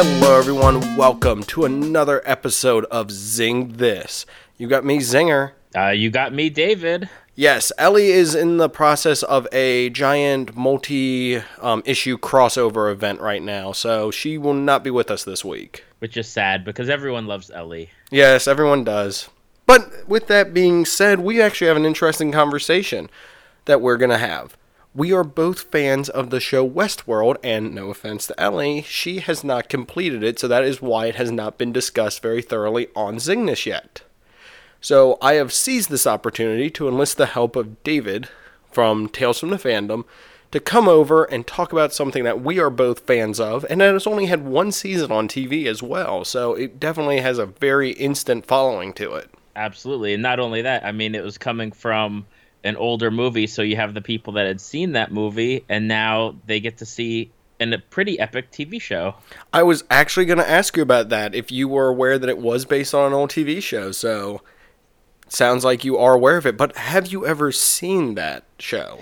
Hello, everyone. Welcome to another episode of Zing This. You got me, Zinger. Uh, you got me, David. Yes, Ellie is in the process of a giant multi um, issue crossover event right now, so she will not be with us this week. Which is sad because everyone loves Ellie. Yes, everyone does. But with that being said, we actually have an interesting conversation that we're going to have. We are both fans of the show Westworld, and no offense to Ellie, she has not completed it, so that is why it has not been discussed very thoroughly on Zingness yet. So I have seized this opportunity to enlist the help of David from Tales from the Fandom to come over and talk about something that we are both fans of, and that has only had one season on TV as well, so it definitely has a very instant following to it. Absolutely. And not only that, I mean, it was coming from an older movie, so you have the people that had seen that movie, and now they get to see in a pretty epic TV show. I was actually going to ask you about that if you were aware that it was based on an old TV show. So sounds like you are aware of it. But have you ever seen that show?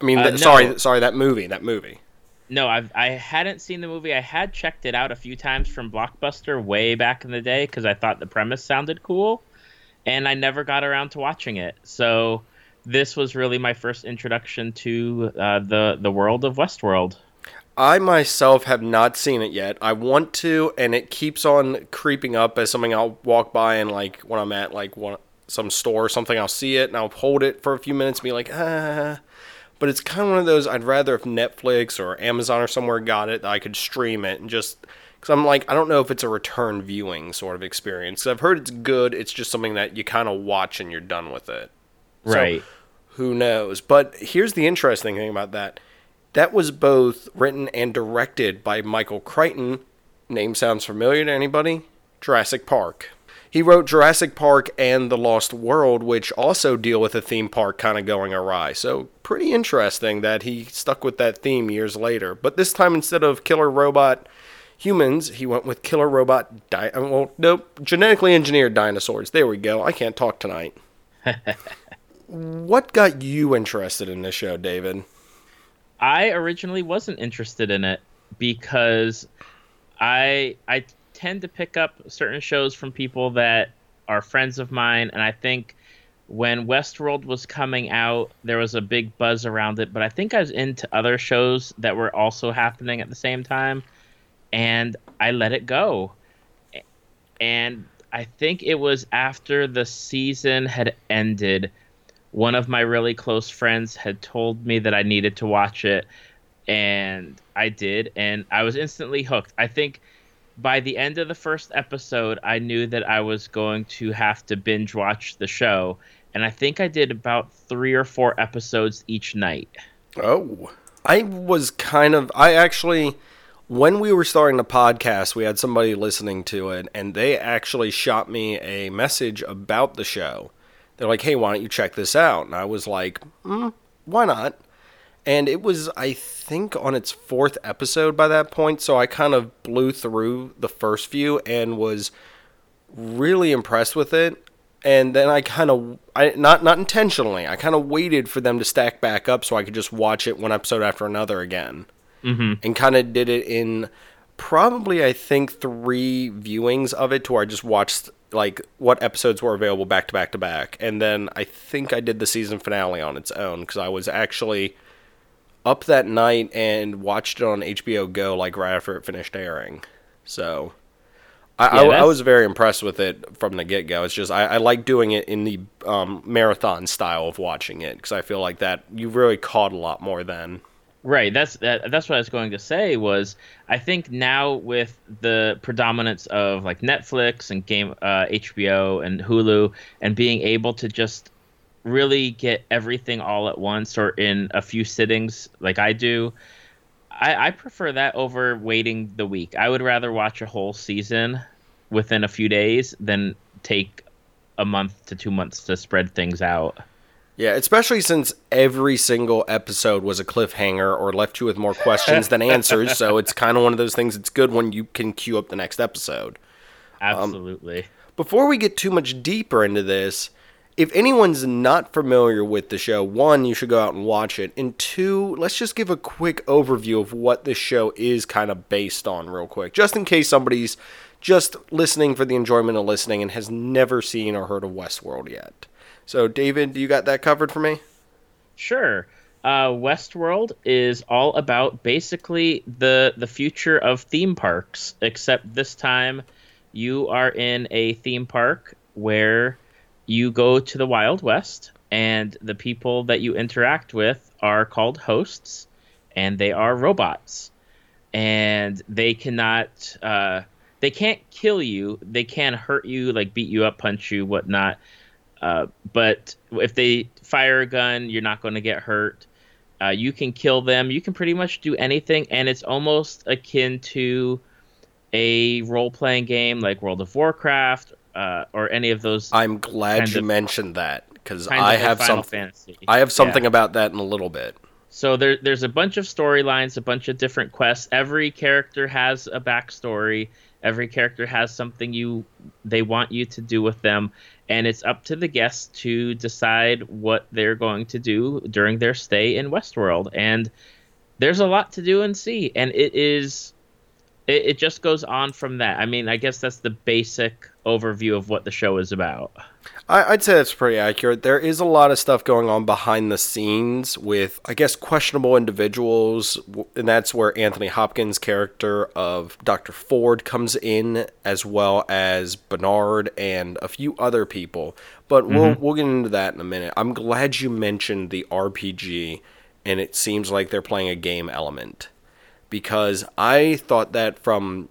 I mean, Uh, no. sorry, sorry, that movie, that movie. No, I've, I hadn't seen the movie. I had checked it out a few times from Blockbuster way back in the day because I thought the premise sounded cool, and I never got around to watching it. So this was really my first introduction to uh, the the world of Westworld. I myself have not seen it yet. I want to, and it keeps on creeping up as something I'll walk by and like when I'm at like one some store or something, I'll see it and I'll hold it for a few minutes and be like, ah. But it's kind of one of those I'd rather if Netflix or Amazon or somewhere got it, I could stream it and just because I'm like I don't know if it's a return viewing sort of experience. I've heard it's good. It's just something that you kind of watch and you're done with it. So, Right. who knows? But here's the interesting thing about that. That was both written and directed by Michael Crichton. Name sounds familiar to anybody? Jurassic Park. He wrote Jurassic Park and The Lost World, which also deal with a theme park kind of going awry. So, pretty interesting that he stuck with that theme years later. But this time, instead of killer robot humans, he went with killer robot, di- well, nope, genetically engineered dinosaurs. There we go. I can't talk tonight. what got you interested in this show, David? I originally wasn't interested in it because I I tend to pick up certain shows from people that are friends of mine, and I think when Westworld was coming out, there was a big buzz around it. But I think I was into other shows that were also happening at the same time, and I let it go. And I think it was after the season had ended one of my really close friends had told me that I needed to watch it, and I did, and I was instantly hooked. I think by the end of the first episode, I knew that I was going to have to binge watch the show, and I think I did about three or four episodes each night. Oh, I was kind of. I actually, when we were starting the podcast, we had somebody listening to it, and they actually shot me a message about the show. They're like, "Hey, why don't you check this out?" And I was like, mm, "Why not?" And it was, I think, on its fourth episode by that point, so I kind of blew through the first few and was really impressed with it. And then I kind of, I not not intentionally, I kind of waited for them to stack back up so I could just watch it one episode after another again, Mm-hmm. and kind of did it in probably I think three viewings of it to where I just watched like what episodes were available back to back to back, and then I think I did the season finale on its own because I was actually up that night and watched it on HBO Go like right after it finished airing. So I, Yeah, I, I was very impressed with it from the get go. It's just I, I like doing it in the um, marathon style of watching it because I feel like that you really caught a lot more then. Right. That's that, that's what I was going to say. Was I think now with the predominance of like Netflix and game uh, HBO and Hulu and being able to just really get everything all at once or in a few sittings like I do, I, I prefer that over waiting the week. I would rather watch a whole season within a few days than take a month to two months to spread things out. Yeah, especially since every single episode was a cliffhanger or left you with more questions than answers. So it's kind of one of those things. It's good when you can queue up the next episode. Um, Absolutely. Before we get too much deeper into this, if anyone's not familiar with the show, one, you should go out and watch it. And two, let's just give a quick overview of what this show is kind of based on, real quick, just in case somebody's just listening for the enjoyment of listening and has never seen or heard of Westworld yet. So, David, you got that covered for me? Sure. Uh, Westworld is all about basically the the future of theme parks, except this time you are in a theme park where you go to the Wild West, and the people that you interact with are called hosts, and they are robots, and they cannot. Uh, they can't kill you. They can hurt you, like beat you up, punch you, whatnot. Uh, but if they fire a gun, you're not going to get hurt. Uh, you can kill them. You can pretty much do anything, and it's almost akin to a role playing game like World of Warcraft uh, or any of those. I'm glad you of, mentioned that because I have some. I have something about that in a little bit. So there, there's a bunch of storylines, a bunch of different quests. Every character has a backstory. Every character has something you they want you to do with them, and it's up to the guests to decide what they're going to do during their stay in Westworld. And there's a lot to do and see, and it is it, it just goes on from that. I mean, I guess that's the basic overview of what the show is about. I, would say that's pretty accurate. There is a lot of stuff going on behind the scenes with, I guess, questionable individuals, and that's where Anthony Hopkins' character of Dr. Ford comes in, as well as Bernard and a few other people. But mm-hmm. we'll we'll get into that in a minute. I'm glad you mentioned the RPG, and it seems like they're playing a game element because I thought that from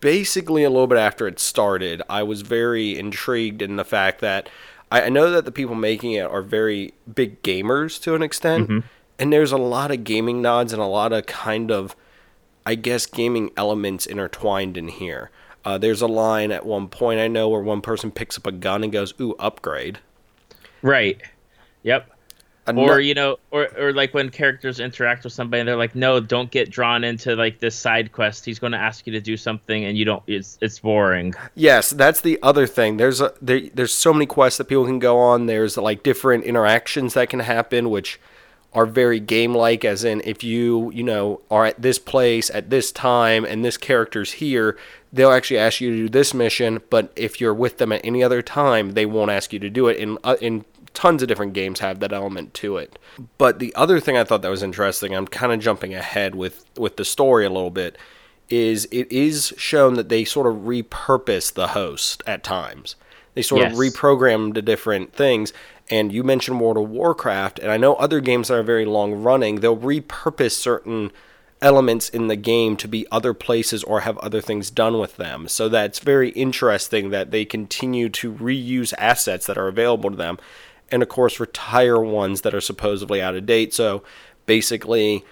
basically a little bit after it started, I was very intrigued in the fact that I know that the people making it are very big gamers to an extent, mm-hmm. and there's a lot of gaming nods and a lot of kind of, I guess, gaming elements intertwined in here. Uh, there's a line at one point I know where one person picks up a gun and goes, "Ooh, upgrade." Right. Yep or you know or or like when characters interact with somebody and they're like no don't get drawn into like this side quest. He's going to ask you to do something and you don't it's it's boring. Yes that's the other thing. There's a there, there's so many quests that people can go on. There's like different interactions that can happen which are very game like as in if you you know are at this place at this time and this character's here they'll actually ask you to do this mission but if you're with them at any other time they won't ask you to do it. In uh, in tons of different games have that element to it. But the other thing I thought that was interesting, I'm kind of jumping ahead with with the story a little bit, is it is shown that they sort of repurpose the host at times. They sort yes. of reprogram the different things. And you mentioned World of Warcraft, and I know other games that are very long running, they'll repurpose certain elements in the game to be other places or have other things done with them. So that's very interesting that they continue to reuse assets that are available to them and of course retire ones that are supposedly out of date. So basically,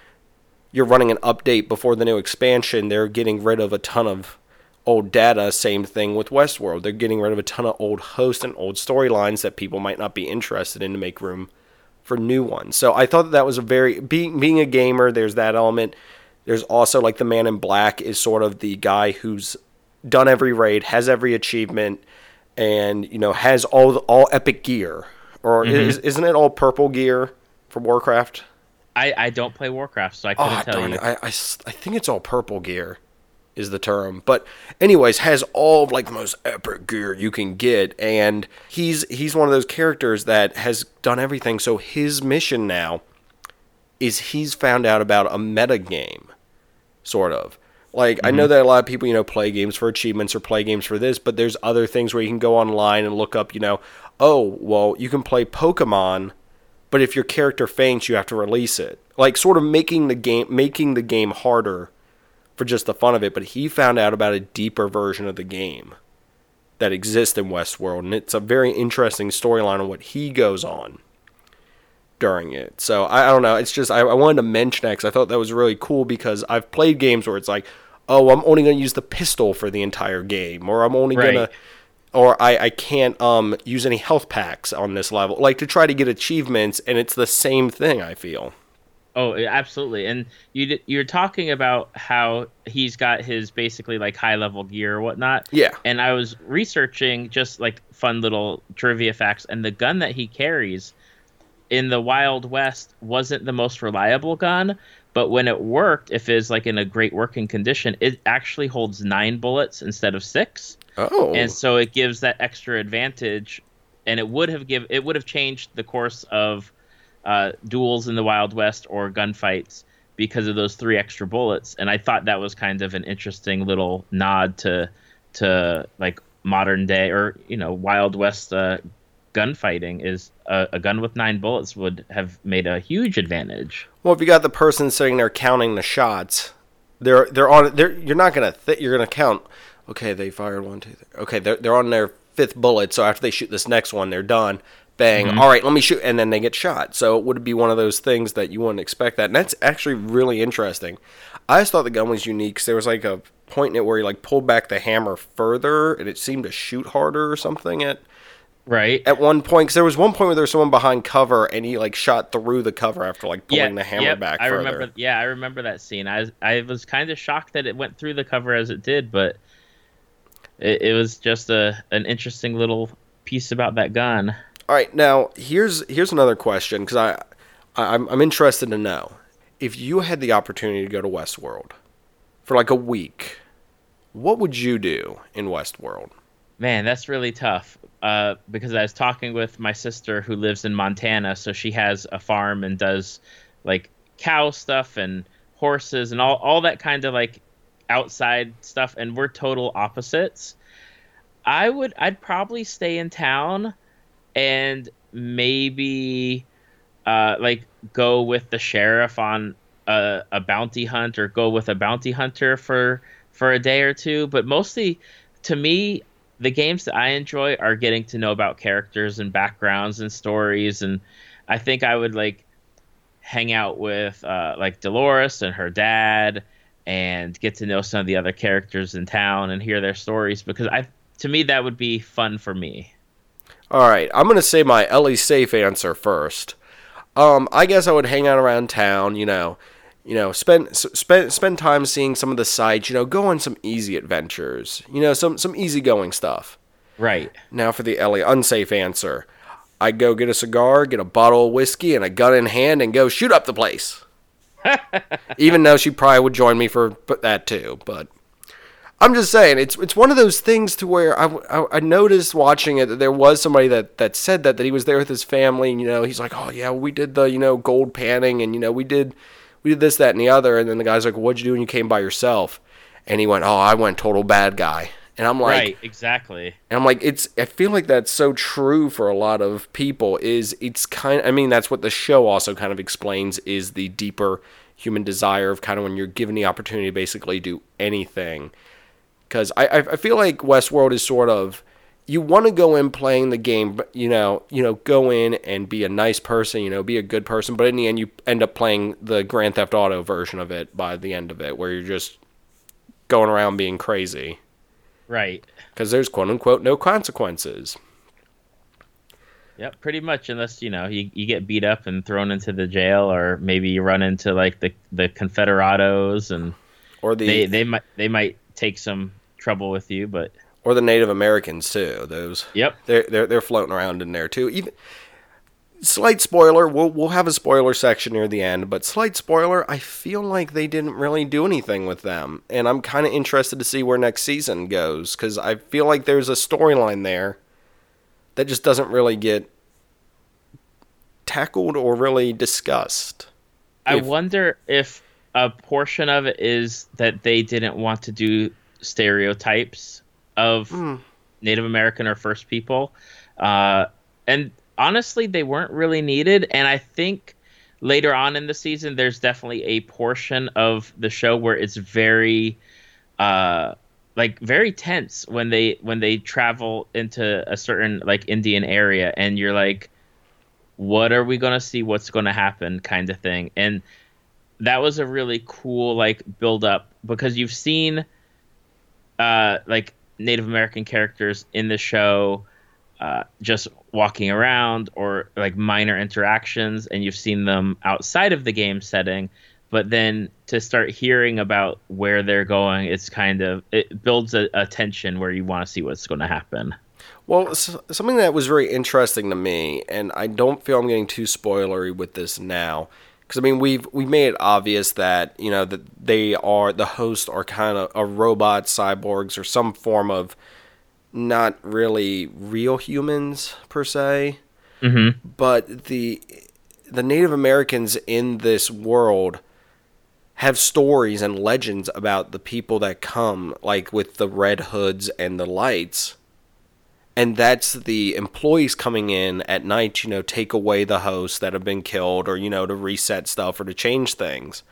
you're running an update before the new expansion. They're getting rid of a ton of old data. Same thing with Westworld. They're getting rid of a ton of old hosts and old storylines that people might not be interested in to make room for new ones. So I thought that, that was a very being being a gamer. There's that element. There's also like the Man in Black is sort of the guy who's done every raid, has every achievement, and you know has all all epic gear or mm-hmm. is, isn't it all purple gear for Warcraft? I, I don't play Warcraft, so I couldn't oh, tell you. I, I, I think it's all purple gear is the term. But anyways, has all like the most epic gear you can get and he's he's one of those characters that has done everything. So his mission now is he's found out about a meta game sort of. Like mm-hmm. I know mm-hmm. that a lot of people, you know, play games for achievements or play games for this, but there's other things where you can go online and look up, you know, oh, well, you can play Pokemon, but if your character faints, you have to release it. Like sort of making the game making the game harder for just the fun of it, but he found out about a deeper version of the game that exists in Westworld, and it's a very interesting storyline on what he goes on during it. So I, I don't know. It's just I, I wanted to mention that because I thought that was really cool because I've played games where it's like, oh, I'm only going to use the pistol for the entire game, or I'm only right. going to or I, I can't um, use any health packs on this level. Like to try to get achievements, and it's the same thing. I feel. Oh, absolutely. And you you're talking about how he's got his basically like high level gear or whatnot. Yeah. And I was researching just like fun little trivia facts, and the gun that he carries in the Wild West wasn't the most reliable gun, but when it worked, if it's like in a great working condition, it actually holds nine bullets instead of six. Oh. And so it gives that extra advantage, and it would have give it would have changed the course of uh, duels in the Wild West or gunfights because of those three extra bullets. And I thought that was kind of an interesting little nod to to like modern day or you know Wild West uh, gunfighting. Is a, a gun with nine bullets would have made a huge advantage. Well, if you got the person sitting there counting the shots, they're they're on. They're you're not gonna th- you're gonna count. Okay, they fired one, two, three. Okay, they're they're on their fifth bullet. So after they shoot this next one, they're done. Bang. Mm-hmm. All right, let me shoot, and then they get shot. So it would be one of those things that you wouldn't expect that, and that's actually really interesting. I just thought the gun was unique. 'cause there was like a point in it where he like pulled back the hammer further, and it seemed to shoot harder or something at Right. at one point because there was one point where there was someone behind cover and he like shot through the cover after like pulling the hammer yep, back I further. remember. Yeah, I remember that scene. I was, I was kind of shocked that it went through the cover as it did, but it, it was just a an interesting little piece about that gun. All right, now here's here's another question because I, I I'm I'm interested to know if you had the opportunity to go to Westworld for like a week, what would you do in Westworld? Man, that's really tough. Uh, because I was talking with my sister who lives in Montana, so she has a farm and does like cow stuff and horses and all all that kind of like outside stuff, and we're total opposites. I would I'd probably stay in town and maybe uh, like go with the sheriff on a, a bounty hunt or go with a bounty hunter for for a day or two. But mostly, to me, the games that I enjoy are getting to know about characters and backgrounds and stories. And I think I would like hang out with uh, like Dolores and her dad and get to know some of the other characters in town and hear their stories because I to me that would be fun for me. All right, I'm gonna say my Ellie safe answer first. Um, I guess I would hang out around town, you know, you know, spend spend spend time seeing some of the sights, you know, go on some easy adventures, you know, some some easygoing stuff. Right. Now for the Ellie unsafe answer. I'd go get a cigar, get a bottle of whiskey, and a gun in hand, and go shoot up the place. Even though she probably would join me for that too, but I'm just saying it's it's one of those things to where I, I, I noticed watching it that there was somebody that, that said that that he was there with his family, and you know he's like, oh yeah, we did the you know gold panning, and you know we did we did this that and the other, and then the guy's like, what'd you do when you came by yourself? And he went, oh, I went total bad guy, and I'm like, right, exactly. and I'm like, it's. I feel like that's so true for a lot of people. Is it's kind. I mean, that's what the show also kind of explains is the deeper human desire of kind of when you're given the opportunity to basically do anything. Because I, I I feel like Westworld is sort of you want to go in playing the game, but you know, you know, go in and be a nice person, you know, be a good person, but in the end, you end up playing the Grand Theft Auto version of it by the end of it, where you're just going around being crazy Right. because there's quote unquote no consequences. Yep, pretty much. Unless you know you, you get beat up and thrown into the jail, or maybe you run into like the the Confederados, and or the they they might they might take some trouble with you. But or the Native Americans too. Those yep, they're they're they're floating around in there too. Even slight spoiler, we'll we'll have a spoiler section near the end, but slight spoiler, I feel like they didn't really do anything with them, and I'm kind of interested to see where next season goes because I feel like there's a storyline there that just doesn't really get tackled or really discussed. I If- wonder if a portion of it is that they didn't want to do stereotypes of Hmm. Native American or First People, uh, and honestly, they weren't really needed. And I think later on in the season, there's definitely a portion of the show where it's very, uh, like very tense when they when they travel into a certain like Indian area, and you're like, what are we gonna see? What's gonna happen? Kind of thing, and that was a really cool like build up because you've seen uh like Native American characters in the show uh, just walking around or like minor interactions, and you've seen them outside of the game setting. But then to start hearing about where they're going, it's kind of it builds a, a tension where you want to see what's going to happen. Well, something that was very interesting to me, and I don't feel I'm getting too spoilery with this now, because I mean we've we made it obvious that you know that they are the hosts are kind of a robot cyborgs or some form of not really real humans per se, mm-hmm. but the the Native Americans in this world have stories and legends about the people that come, like with the red hoods and the lights and that's the employees coming in at night, you know, take away the hosts that have been killed or, you know, to reset stuff or to change things.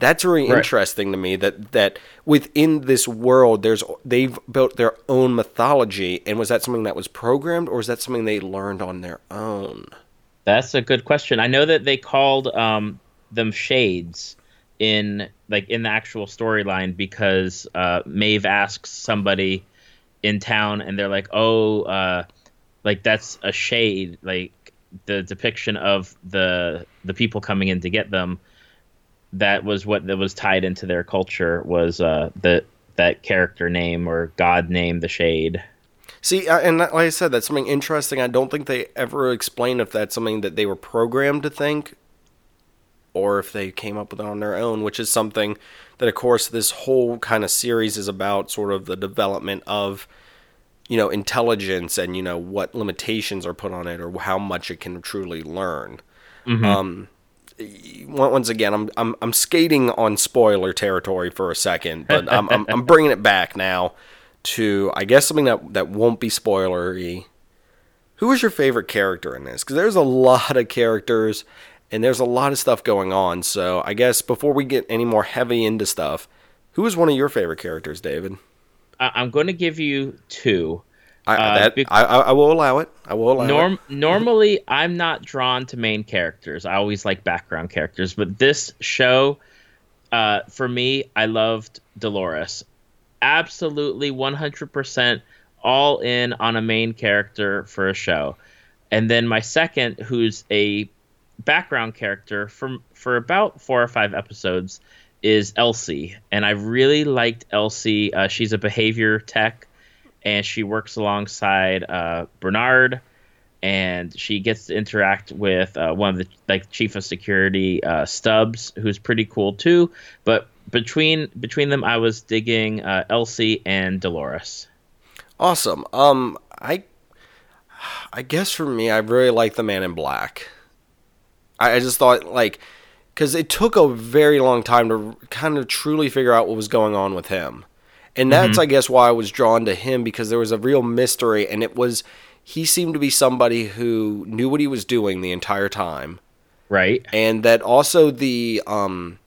That's very right. interesting to me that that within this world there's they've built their own mythology and was that something that was programmed or is that something they learned on their own? That's a good question. I know that they called um, them shades in like in the actual storyline because uh, Maeve asks somebody in town and they're like, oh, uh, like that's a shade, like the depiction of the the people coming in to get them. That was what that was tied into their culture was uh, the that character name or god name, the shade. See, and like I said, that's something interesting. I don't think they ever explain if that's something that they were programmed to think, or if they came up with it on their own. Which is something that, of course, this whole kind of series is about sort of the development of, you know, intelligence and, you know, what limitations are put on it or how much it can truly learn. Mm-hmm. Um, once again, I'm, I'm, I'm skating on spoiler territory for a second, but I'm, I'm, I'm bringing it back now to, I guess, something that, that won't be spoilery. Who is your favorite character in this? Because there's a lot of characters and there's a lot of stuff going on. So I guess before we get any more heavy into stuff, who is one of your favorite characters, David? I'm going to give you two. I, uh, that, I, I, will allow it. I will allow norm, it. normally, I'm not drawn to main characters. I always like background characters. But this show, uh, for me, I loved Dolores. Absolutely 100% all in on a main character for a show. And then my second, who's a background character for for about four or five episodes is Elsie, and I really liked Elsie. Uh, she's a behavior tech, and she works alongside uh, Bernard, and she gets to interact with uh, one of the like chief of security uh, Stubbs, who's pretty cool too. But between between them, I was digging uh, Elsie and Dolores. Awesome. Um, I I guess for me, I really like the Man in Black. I, I just thought like because it took a very long time to kind of truly figure out what was going on with him, and that's mm-hmm. I guess why I was drawn to him because there was a real mystery, and it was he seemed to be somebody who knew what he was doing the entire time, right? And that also the um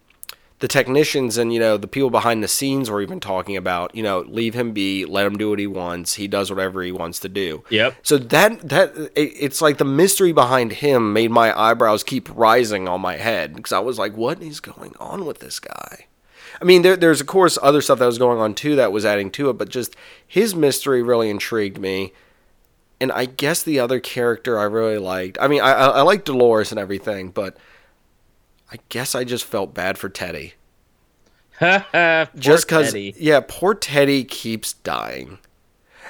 the technicians and you know the people behind the scenes were even talking about you know leave him be let him do what he wants he does whatever he wants to do yep so that that it's like the mystery behind him made my eyebrows keep rising on my head because i was like what is going on with this guy i mean there, there's of course other stuff that was going on too that was adding to it but just his mystery really intrigued me and i guess the other character i really liked i mean i i, I like dolores and everything but I guess I just felt bad for Teddy. just because, yeah, poor Teddy keeps dying.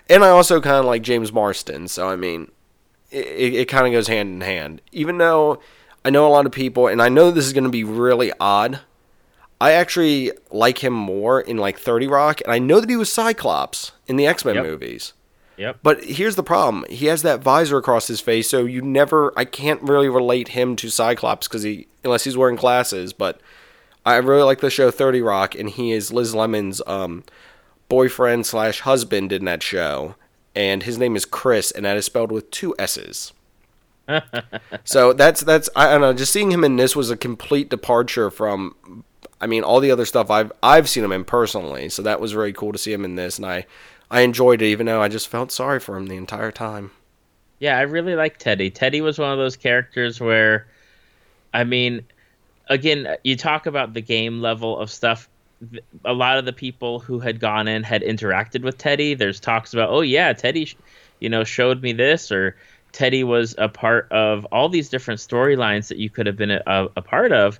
And I also kind of like James Marsden. so I mean, it, it kind of goes hand in hand. Even though I know a lot of people, and I know this is going to be really odd, I actually like him more in like 30 Rock, and I know that he was Cyclops in the X Men yep. movies. Yep. But here's the problem: he has that visor across his face, so you never. I can't really relate him to Cyclops because he, unless he's wearing glasses. But I really like the show Thirty Rock, and he is Liz Lemon's um, boyfriend slash husband in that show, and his name is Criss, and that is spelled with two S's. so that's that's I don't know. Just seeing him in this was a complete departure from. I mean, all the other stuff I've I've seen him in personally, so that was very cool to see him in this, and I I enjoyed it, even though I just felt sorry for him the entire time. Yeah, I really like Teddy. Teddy was one of those characters where, I mean, again, you talk about the game level of stuff. A lot of the people who had gone in had interacted with Teddy. There's talks about, oh yeah, Teddy, you know, showed me this, or Teddy was a part of all these different storylines that you could have been a, a, a part of.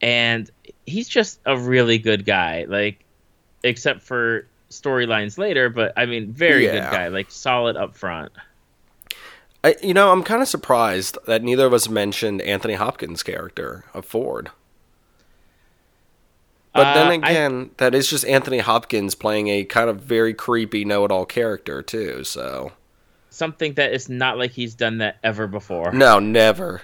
And he's just a really good guy. Like, except for storylines later, but I mean, very Yeah. good guy, like solid up front. I, you know, I'm kind of surprised that neither of us mentioned Anthony Hopkins' character of Ford. But Uh, then I- again, that is just Anthony Hopkins playing a kind of very creepy know-it-all character too. So Something that is not like he's done that ever before. no, never,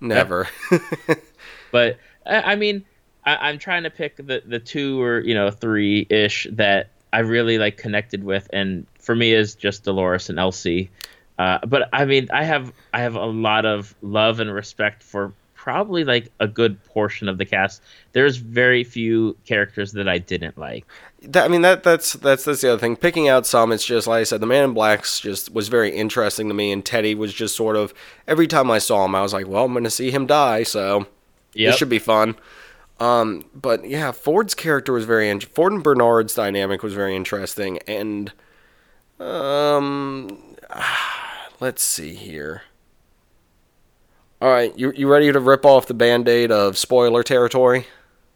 never. But I, I mean, I, I'm trying to pick the the two or you know three ish that I really like connected with, and for me is just Dolores and Elsie. Uh, but I mean, I have I have a lot of love and respect for probably like a good portion of the cast. There's very few characters that I didn't like. that, I mean that that's that's that's the other thing. Picking out some, it's just like I said, the Man in Black's just was very interesting to me, and Teddy was just sort of every time I saw him, I was like, well, I'm going to see him die, so Yep. this should be fun. Um, but yeah, Ford's character was very in- Ford and Bernard's dynamic was very interesting, and um, let's see here. All right, you you ready to rip off the band-aid of spoiler territory?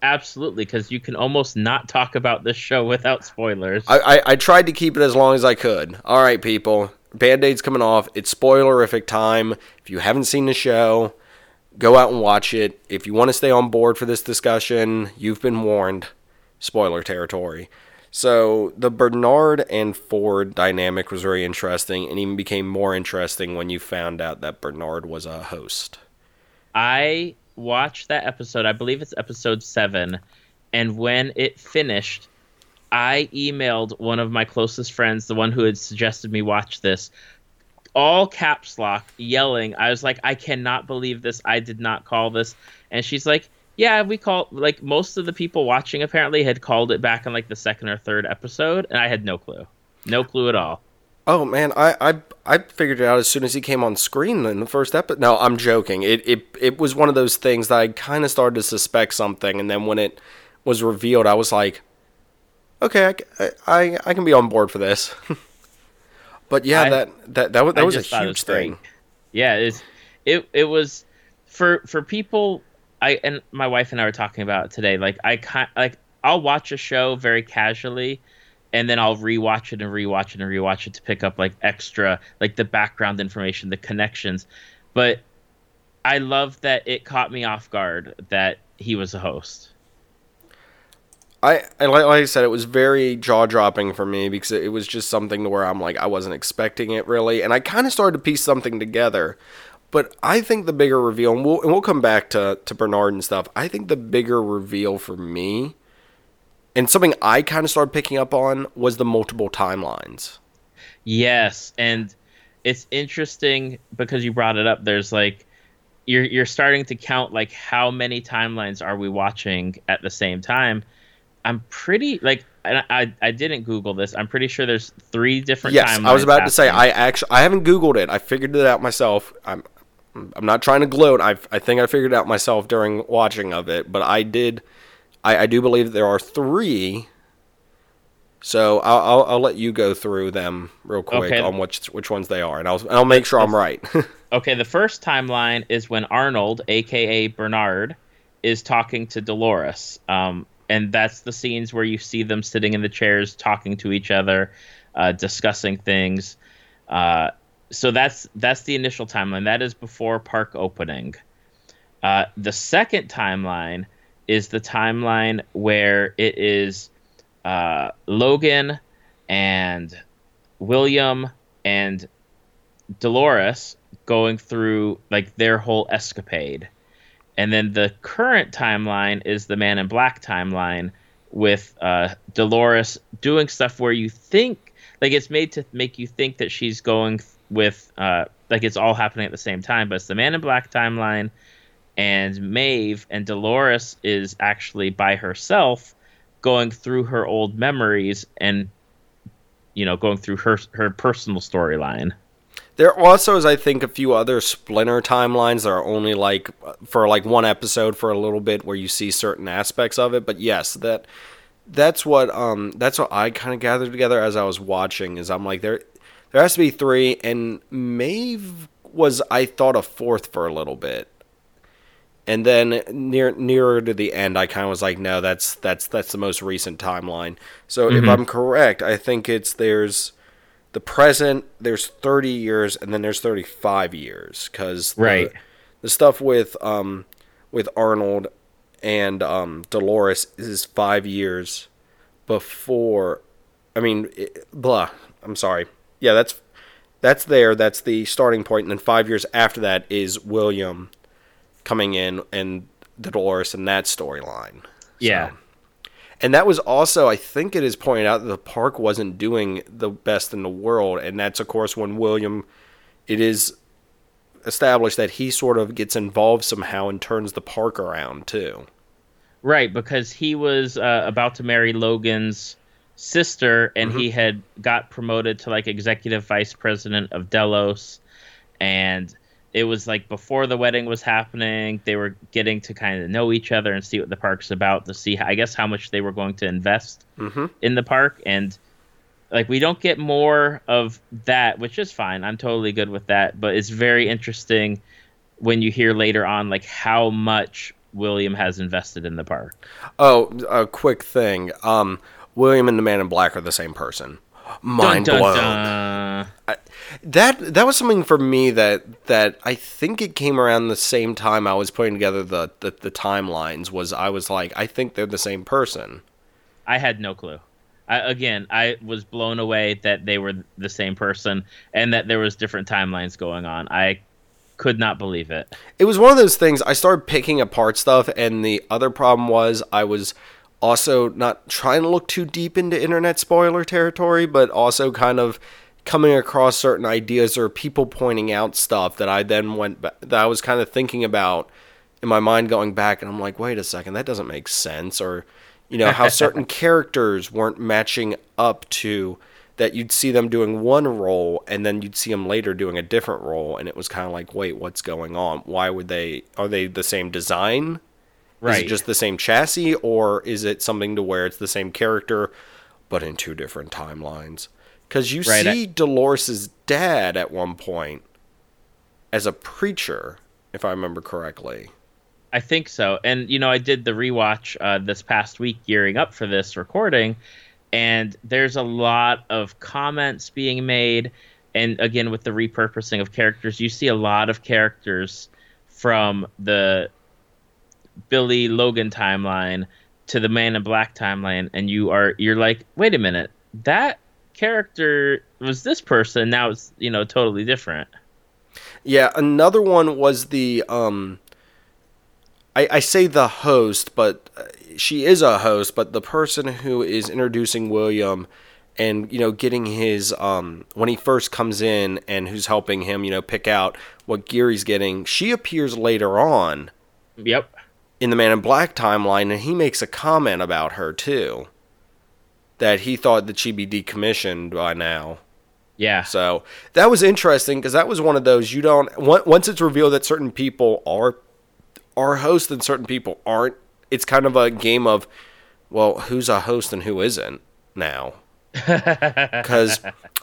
Absolutely, because you can almost not talk about this show without spoilers. I, I, I tried to keep it as long as I could. All right, people. Band Aid's coming off. It's spoilerific time. If you haven't seen the show, go out and watch it. If you want to stay on board for this discussion, you've been warned. Spoiler territory. So, the Bernard and Ford dynamic was very interesting and even became more interesting when you found out that Bernard was a host. I watched that episode. I believe it's episode seven. And when it finished, I emailed one of my closest friends, the one who had suggested me watch this, all caps lock, yelling. I was like, I cannot believe this. I did not call this. And she's like, Yeah, we called. Like most of the people watching apparently had called it back in like the second or third episode, and I had no clue, no clue at all. Oh man, I, I I figured it out as soon as he came on screen in the first episode. No, I'm joking. It it it was one of those things that I kind of started to suspect something, and then when it was revealed, I was like, okay, I, I, I can be on board for this. but yeah, I- that that that was that I was a just thought it huge was thing. Yeah, it's it it was for for people I and my wife and I were talking about it today. Like I kind like I'll watch a show very casually and then I'll rewatch it and rewatch it and rewatch it to pick up like extra like the background information, the connections. But I love that it caught me off guard that he was a host. I, I like, I said, it was very jaw dropping for me because it was just something to where I'm like I wasn't expecting it really, and I kind of started to piece something together. But I think the bigger reveal, and we'll and we'll come back to to Bernard and stuff. I think the bigger reveal for me, and something I kind of started picking up on was the multiple timelines. Yes, and it's interesting because you brought it up. There's like you're you're starting to count like how many timelines are we watching at the same time. I'm pretty like I I, I didn't Google this. I'm pretty sure there's three different. Yes, I was about to say. I actually I haven't googled it. I figured it out myself. I'm I'm not trying to gloat. I I think I figured it out myself during watching of it, but I did. I, I do believe there are three. So I'll, I'll I'll let you go through them real quick Okay. on which which ones they are, and I'll I'll make sure I'm right. Okay, the first timeline is when Arnold, aka Bernard, is talking to Dolores. Um, and that's the scenes where you see them sitting in the chairs talking to each other, uh, discussing things. Uh, so that's that's the initial timeline. That is before park opening. Uh, the second timeline is the timeline where it is uh, Logan and William and Dolores going through like their whole escapade. And then the current timeline is the Man in Black timeline with uh, Dolores doing stuff where you think like it's made to make you think that she's going with uh, like it's all happening at the same time, but it's the Man in Black timeline and Maeve and Dolores is actually by herself going through her old memories and you know going through her her personal storyline. There also is, I think, a few other splinter timelines that are only like for like one episode for a little bit where you see certain aspects of it. But yes, that that's what um that's what I kind of gathered together as I was watching. Is I'm like there There has to be three, and Maeve was I thought a fourth for a little bit, and then near nearer to the end, I kind of was like, no, that's that's that's the most recent timeline. So if I'm correct, I think it's there's the present, there's 30 years, and then there's 35 years because Right. the stuff with um with Arnold and um Dolores is five years before. I mean, it, blah. I'm sorry. Yeah, that's that's there. That's the starting point, and then five years after that is William coming in and the Dolores and that storyline. Yeah. And that was also, I think it is pointed out that the park wasn't doing the best in the world, and that's of course when William, it is established that he sort of gets involved somehow and turns the park around too. Right, because he was uh, about to marry Logan's sister, and he had got promoted to like executive vice president of Delos, and it was like before the wedding was happening. They were getting to kind of know each other and see what the park's about to see, I guess, how much they were going to invest in the park, and like we don't get more of that, which is fine. I'm totally good with that, but it's very interesting when you hear later on like how much William has invested in the park. Oh, a quick thing. Um, William and the Man in Black are the same person. Mind Dun, dun, blown. dun. That that was something for me that that I think it came around the same time I was putting together the, the the timelines. Was I was like, I think they're the same person. I had no clue. I, again, I was blown away that they were the same person and that there was different timelines going on. I could not believe it. It was one of those things. I started picking apart stuff, and the other problem was I was also not trying to look too deep into internet spoiler territory, but also kind of coming across certain ideas or people pointing out stuff that I then went ba- that I was kind of thinking about in my mind going back, and I'm like, wait a second, that doesn't make sense, or you know how certain characters weren't matching up to that you'd see them doing one role and then you'd see them later doing a different role and it was kind of like wait what's going on? Why would they are they the same design? Is Right. it just the same chassis or is it something to where it's the same character but in two different timelines because you Right, I- see Dolores' dad at one point as a preacher if i remember correctly I think so. And you know, I did the rewatch uh, this past week, gearing up for this recording, and there's a lot of comments being made. And again, with the repurposing of characters, you see a lot of characters from the Billy Logan timeline to the Man in Black timeline, and you are you're like, wait a minute, that character was this person. Now it's you know totally different. Yeah, another one was the um I, I say the host, but uh, she is a host, but the person who is introducing William and you know getting his um when he first comes in and who's helping him, you know, pick out what gear he's getting, she appears later on Yep. in the Man in Black timeline and he makes a comment about her too. That he thought that she'd be decommissioned by now. Yeah. So that was interesting because that was one of those you don't once it's revealed that certain people are are hosts and certain people aren't. It's kind of a game of well, who's a host and who isn't now. Because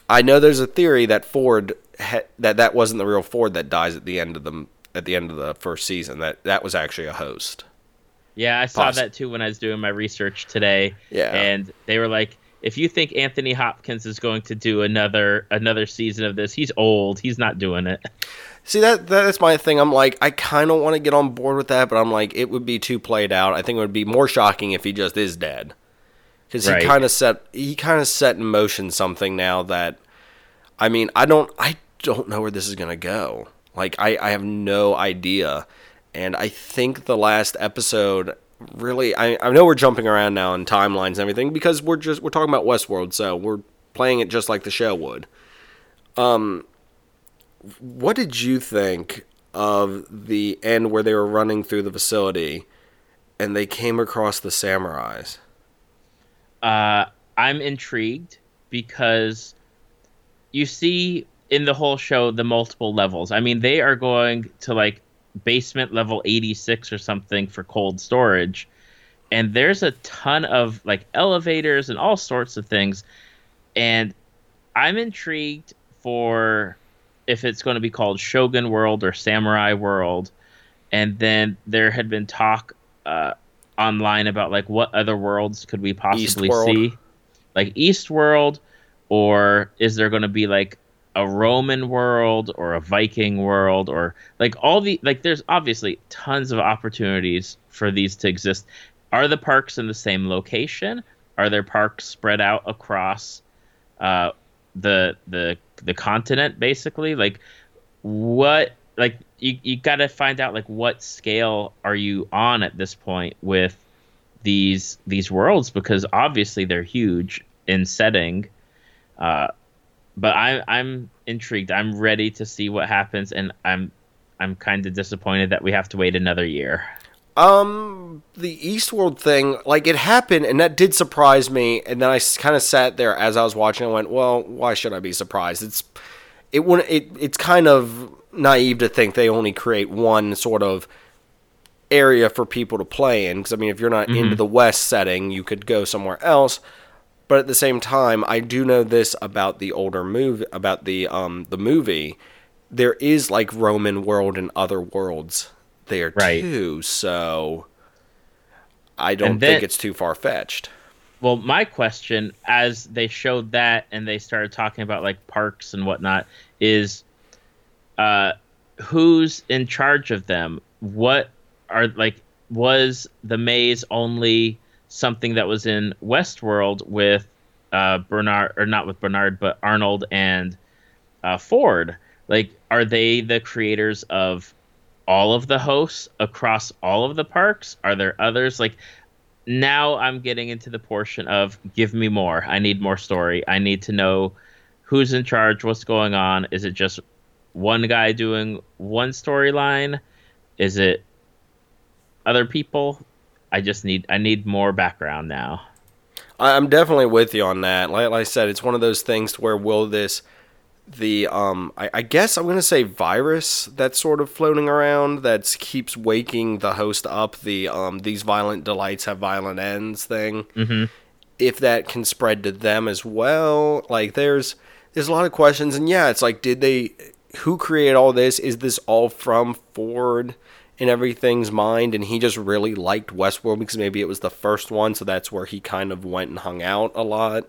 I know there's a theory that Ford ha- that that wasn't the real Ford that dies at the end of the at the end of the first season. That that was actually a host. Yeah, I saw Poss- that too when I was doing my research today. Yeah. And they were like, if you think Anthony Hopkins is going to do another another season of this, he's old. He's not doing it. See that that's my thing. I'm like I kind of want to get on board with that, but I'm like it would be too played out. I think it would be more shocking if he just is dead. Cuz Right. he kind of set he kind of set in motion something now that I mean, I don't I don't know where this is going to go. Like I I have no idea. And I think the last episode really I I know we're jumping around now in timelines and everything because we're just we're talking about Westworld, so we're playing it just like the show would. Um what did you think of the end where they were running through the facility and they came across the samurais? Uh, I'm intrigued because you see in the whole show the multiple levels. I mean, they are going to like basement level 86 or something for cold storage. And there's a ton of like elevators and all sorts of things. And I'm intrigued for if it's going to be called Shogun World or Samurai World, and then there had been talk uh, online about like what other worlds could we possibly see, like East World, or is there going to be like a Roman world or a Viking world or like all the like there's obviously tons of opportunities for these to exist. Are the parks in the same location? Are there parks spread out across uh, the the the continent basically? Like what like you you got to find out like what scale are you on at this point with these these worlds because obviously they're huge in setting uh but I, I'm intrigued. I'm ready to see what happens, and I'm I'm kind of disappointed that we have to wait another year. Um, the Eastworld thing, like it happened, and that did surprise me. And then I kind of sat there as I was watching. and went, "Well, why should I be surprised? It's it wouldn't. It it's kind of naive to think they only create one sort of area for people to play in. Because I mean, if you're not into the West setting, you could go somewhere else. But at the same time, I do know this about the older movie, about the um the movie. There is like Roman world and other worlds there Right. too, so I don't then- think it's too far fetched. Well, my question, as they showed that and they started talking about like parks and whatnot, is uh, who's in charge of them? What are like was the maze only something that was in Westworld with uh, Bernard or not with Bernard, but Arnold and uh, Ford? Like, are they the creators of all of the hosts across all of the parks? Are there others? Like, now I'm getting into the portion of give me more. I need more story. I need to know who's in charge, what's going on. Is it just one guy doing one storyline? Is it other people? I just need I need more background now. I'm definitely with you on that. Like, like I said, it's one of those things where will this the um I, I guess I'm gonna say virus that's sort of floating around that keeps waking the host up. The um these violent delights have violent ends thing. Mhm. If that can spread to them as well, like there's there's a lot of questions, and yeah, it's like did they who created all this? Is this all from Ford? In everything's mind and he just really liked Westworld because maybe it was the first one so that's where he kind of went and hung out a lot.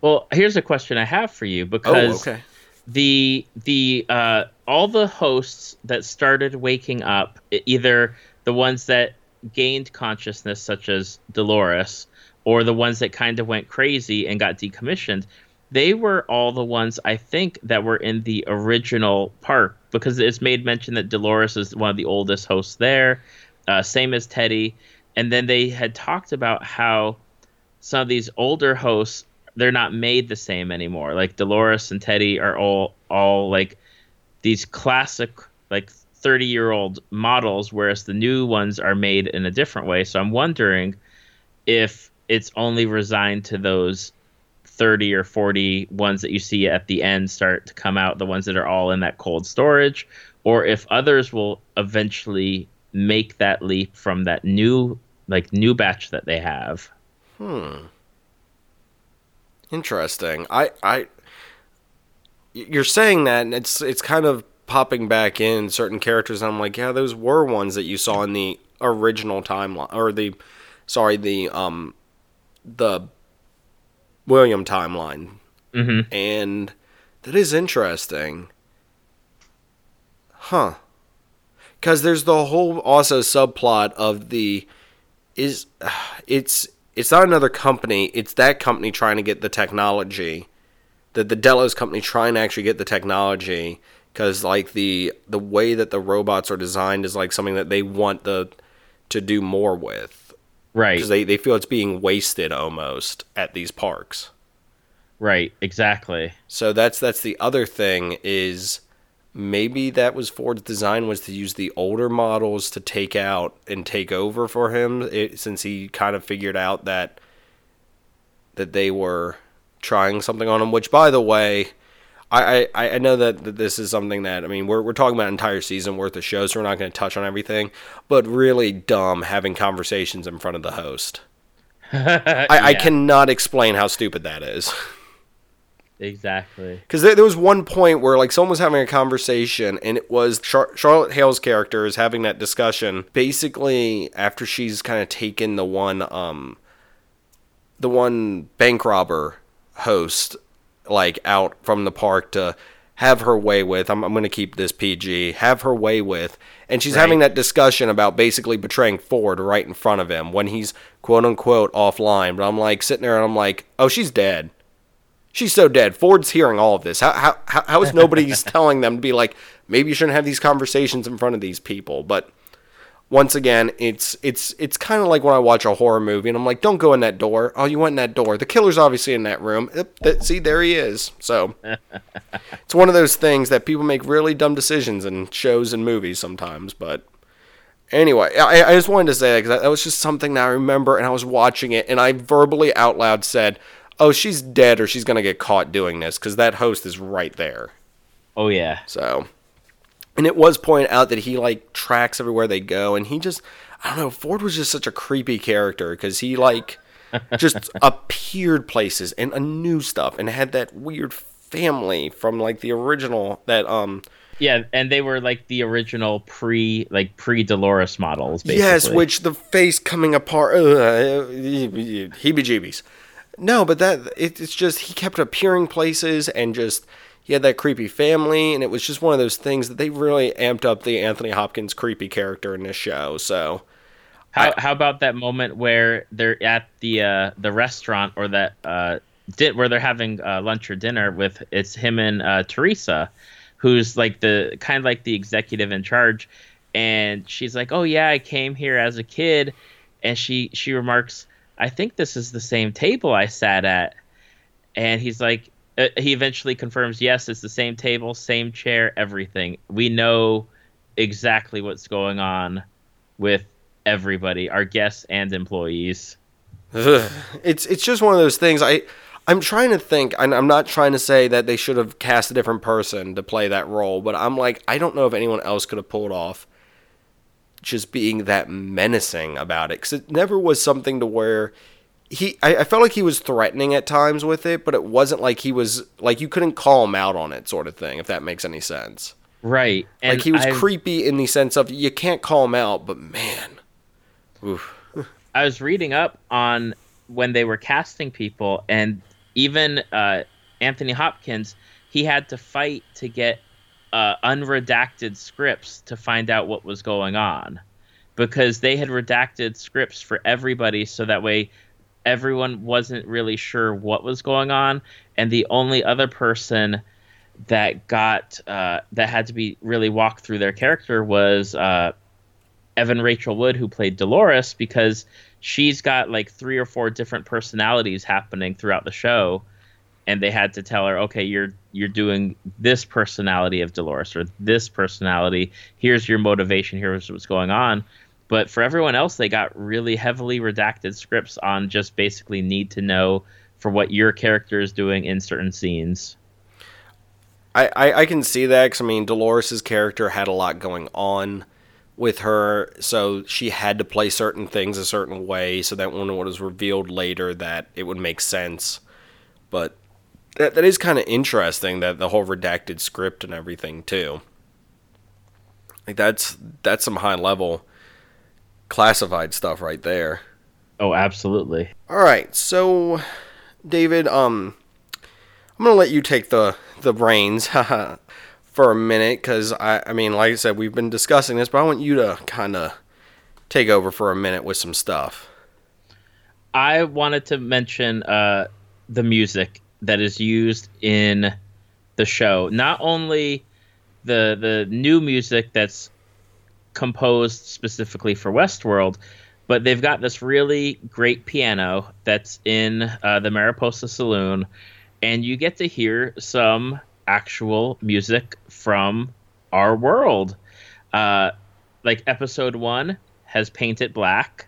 Well, here's a question I have for you Oh, because okay. the the uh, all the hosts that started waking up, either the ones that gained consciousness, such as Dolores, or the ones that kind of went crazy and got decommissioned, they were all the ones I think that were in the original park because it's made mention that Dolores is one of the oldest hosts there, uh, same as Teddy, and then they had talked about how some of these older hosts they're not made the same anymore. Like Dolores and Teddy are all all like these classic like 30 year old models, whereas the new ones are made in a different way. So I'm wondering if it's only resigned to those 30 or 40 ones that you see at the end start to come out, the ones that are all in that cold storage, or if others will eventually make that leap from that new like new batch that they have. Hmm. Interesting. I I you're saying that and it's it's kind of popping back in certain characters I'm like, yeah, those were ones that you saw in the original timeline or the sorry, the um the William timeline. Mm-hmm. And that is interesting. Huh. Cuz there's the whole also subplot of the is it's it's not another company, it's that company trying to get the technology. The the Delos company trying to actually get the technology cuz like the the way that the robots are designed is like something that they want the to do more with Right. because they, they feel it's being wasted almost at these parks. Right, exactly. So that's that's the other thing is maybe that was Ford's design was to use the older models to take out and take over for him it, since he kind of figured out that that they were trying something on him. Which, by the way, I I, I know that, that this is something that I mean we're we're talking about an entire season worth of shows, so we're not going to touch on everything. But really dumb having conversations in front of the host. I, I cannot explain how stupid that is. Exactly. Because there, there, was one point where like someone was having a conversation, and it was Char- Charlotte Hale's character is having that discussion. Basically, after she's kind of taken the one, um, the one bank robber host, like out from the park to have her way with. I'm, I'm going to keep this PG. Have her way with. And she's right. having that discussion about basically betraying Ford right in front of him when he's quote unquote offline. But I'm like sitting there and I'm like, oh, she's dead. She's so dead. Ford's hearing all of this. How, how, how is nobody's telling them to be like, maybe you shouldn't have these conversations in front of these people? But once again, it's it's it's kind of like when I watch a horror movie and I'm like, don't go in that door. Oh, you went in that door. The killer's obviously in that room. see, there he is. So it's one of those things that people make really dumb decisions in shows and movies sometimes. But anyway, I, I just wanted to say that because that was just something that I remember and I was watching it and I verbally out loud said, oh, she's dead or she's going to get caught doing this because that host is right there. Oh, yeah. So and it was pointed out that he like tracks everywhere they go and he just i don't know ford was just such a creepy character because he like just appeared places and a new stuff and had that weird family from like the original that um yeah and they were like the original pre like pre dolores models basically. yes which the face coming apart uh, heebie jeebies no but that it, it's just he kept appearing places and just he had that creepy family, and it was just one of those things that they really amped up the Anthony Hopkins creepy character in this show. So, how, how about that moment where they're at the uh, the restaurant or that uh, did where they're having uh, lunch or dinner with it's him and uh, Theresa, who's like the kind of like the executive in charge, and she's like, "Oh yeah, I came here as a kid," and she she remarks, "I think this is the same table I sat at," and he's like Uh, he eventually confirms yes it's the same table same chair everything. We know exactly what's going on with everybody our guests and employees. It's it's just one of those things. I i'm trying to think and i'm not trying to say that they should have cast a different person to play that role but i'm like i don't know if anyone else could have pulled off just being that menacing about it because it never was something to where he I, I, felt like he was threatening at times with it, but it wasn't like he was like you couldn't call him out on it sort of thing, if that makes any sense. Right. And like he was I've, creepy in the sense of you can't call him out, but man. Oof. I was reading up on when they were casting people and even uh, Anthony Hopkins, he had to fight to get uh, unredacted scripts to find out what was going on because they had redacted scripts for everybody so that way everyone wasn't really sure what was going on, and the only other person that got uh, that had to be really walked through their character was uh, Evan Rachel Wood, who played Dolores, because she's got like three or four different personalities happening throughout the show, and they had to tell her, okay, you're you're doing this personality of Dolores or this personality. Here's your motivation. Here's what's going on. But for everyone else, they got really heavily redacted scripts on just basically need to know for what your character is doing in certain scenes. I, I, I can see that because, I mean, Dolores's character had a lot going on with her, so she had to play certain things a certain way so that when it was revealed later that it would make sense. But that, that is kind of interesting that the whole redacted script and everything too. Like that's that's some high level classified stuff right there. Oh, absolutely. All right, so David, um, I'm gonna let you take the the reins for a minute because I, I mean, like I said, we've been discussing this, but I want you to kind of take over for a minute with some stuff. I wanted to mention uh, the music that is used in the show. Not only the the new music that's composed specifically for Westworld, but they've got this really great piano that's in uh, the Mariposa Saloon, and you get to hear some actual music from our world. Uh, like episode one has Paint It Black.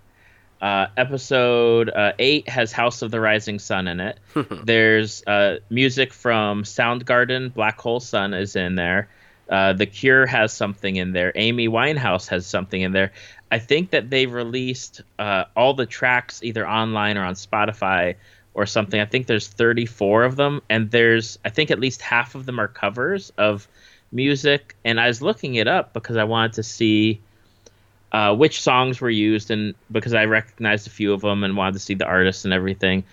Uh, episode uh, eight has House of the Rising Sun in it. There's uh, music from Soundgarden, Black Hole Sun is in there. Uh, the Cure has something in there. Amy Winehouse has something in there. I think that they've released uh, all the tracks either online or on Spotify or something. I think there's 34 of them, and there's I think at least half of them are covers of music. And I was looking it up because I wanted to see uh, which songs were used, and because I recognized a few of them and wanted to see the artists and everything.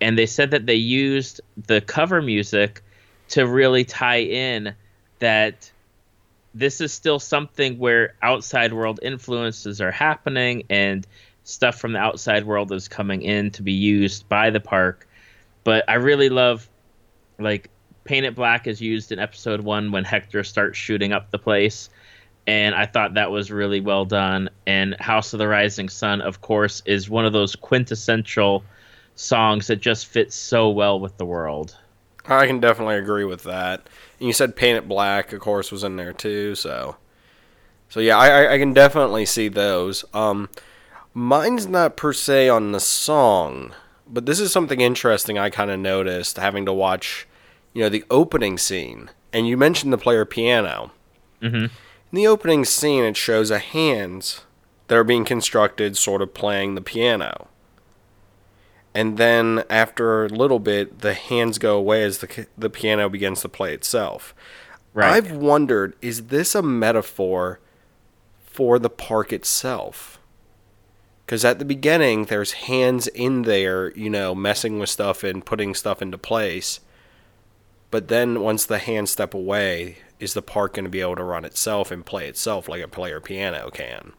And they said that they used the cover music to really tie in that this is still something where outside world influences are happening and stuff from the outside world is coming in to be used by the park. But I really love like Paint It Black is used in episode one when Hector starts shooting up the place. And I thought that was really well done. And House of the Rising Sun, of course, is one of those quintessential songs that just fits so well with the world. I can definitely agree with that. And you said Paint It Black, of course, was in there too. So, so yeah, I, I can definitely see those. Um, mine's not per se on the song, but this is something interesting I kind of noticed having to watch, you know, the opening scene. And you mentioned the player piano. Mm-hmm. In the opening scene, it shows a hands that are being constructed, sort of playing the piano. And then after a little bit, the hands go away as the the piano begins to play itself. Right. I've wondered, is this a metaphor for the park itself? Because at the beginning, there's hands in there, you know, messing with stuff and putting stuff into place. But then once the hands step away, is the park going to be able to run itself and play itself like a player piano can?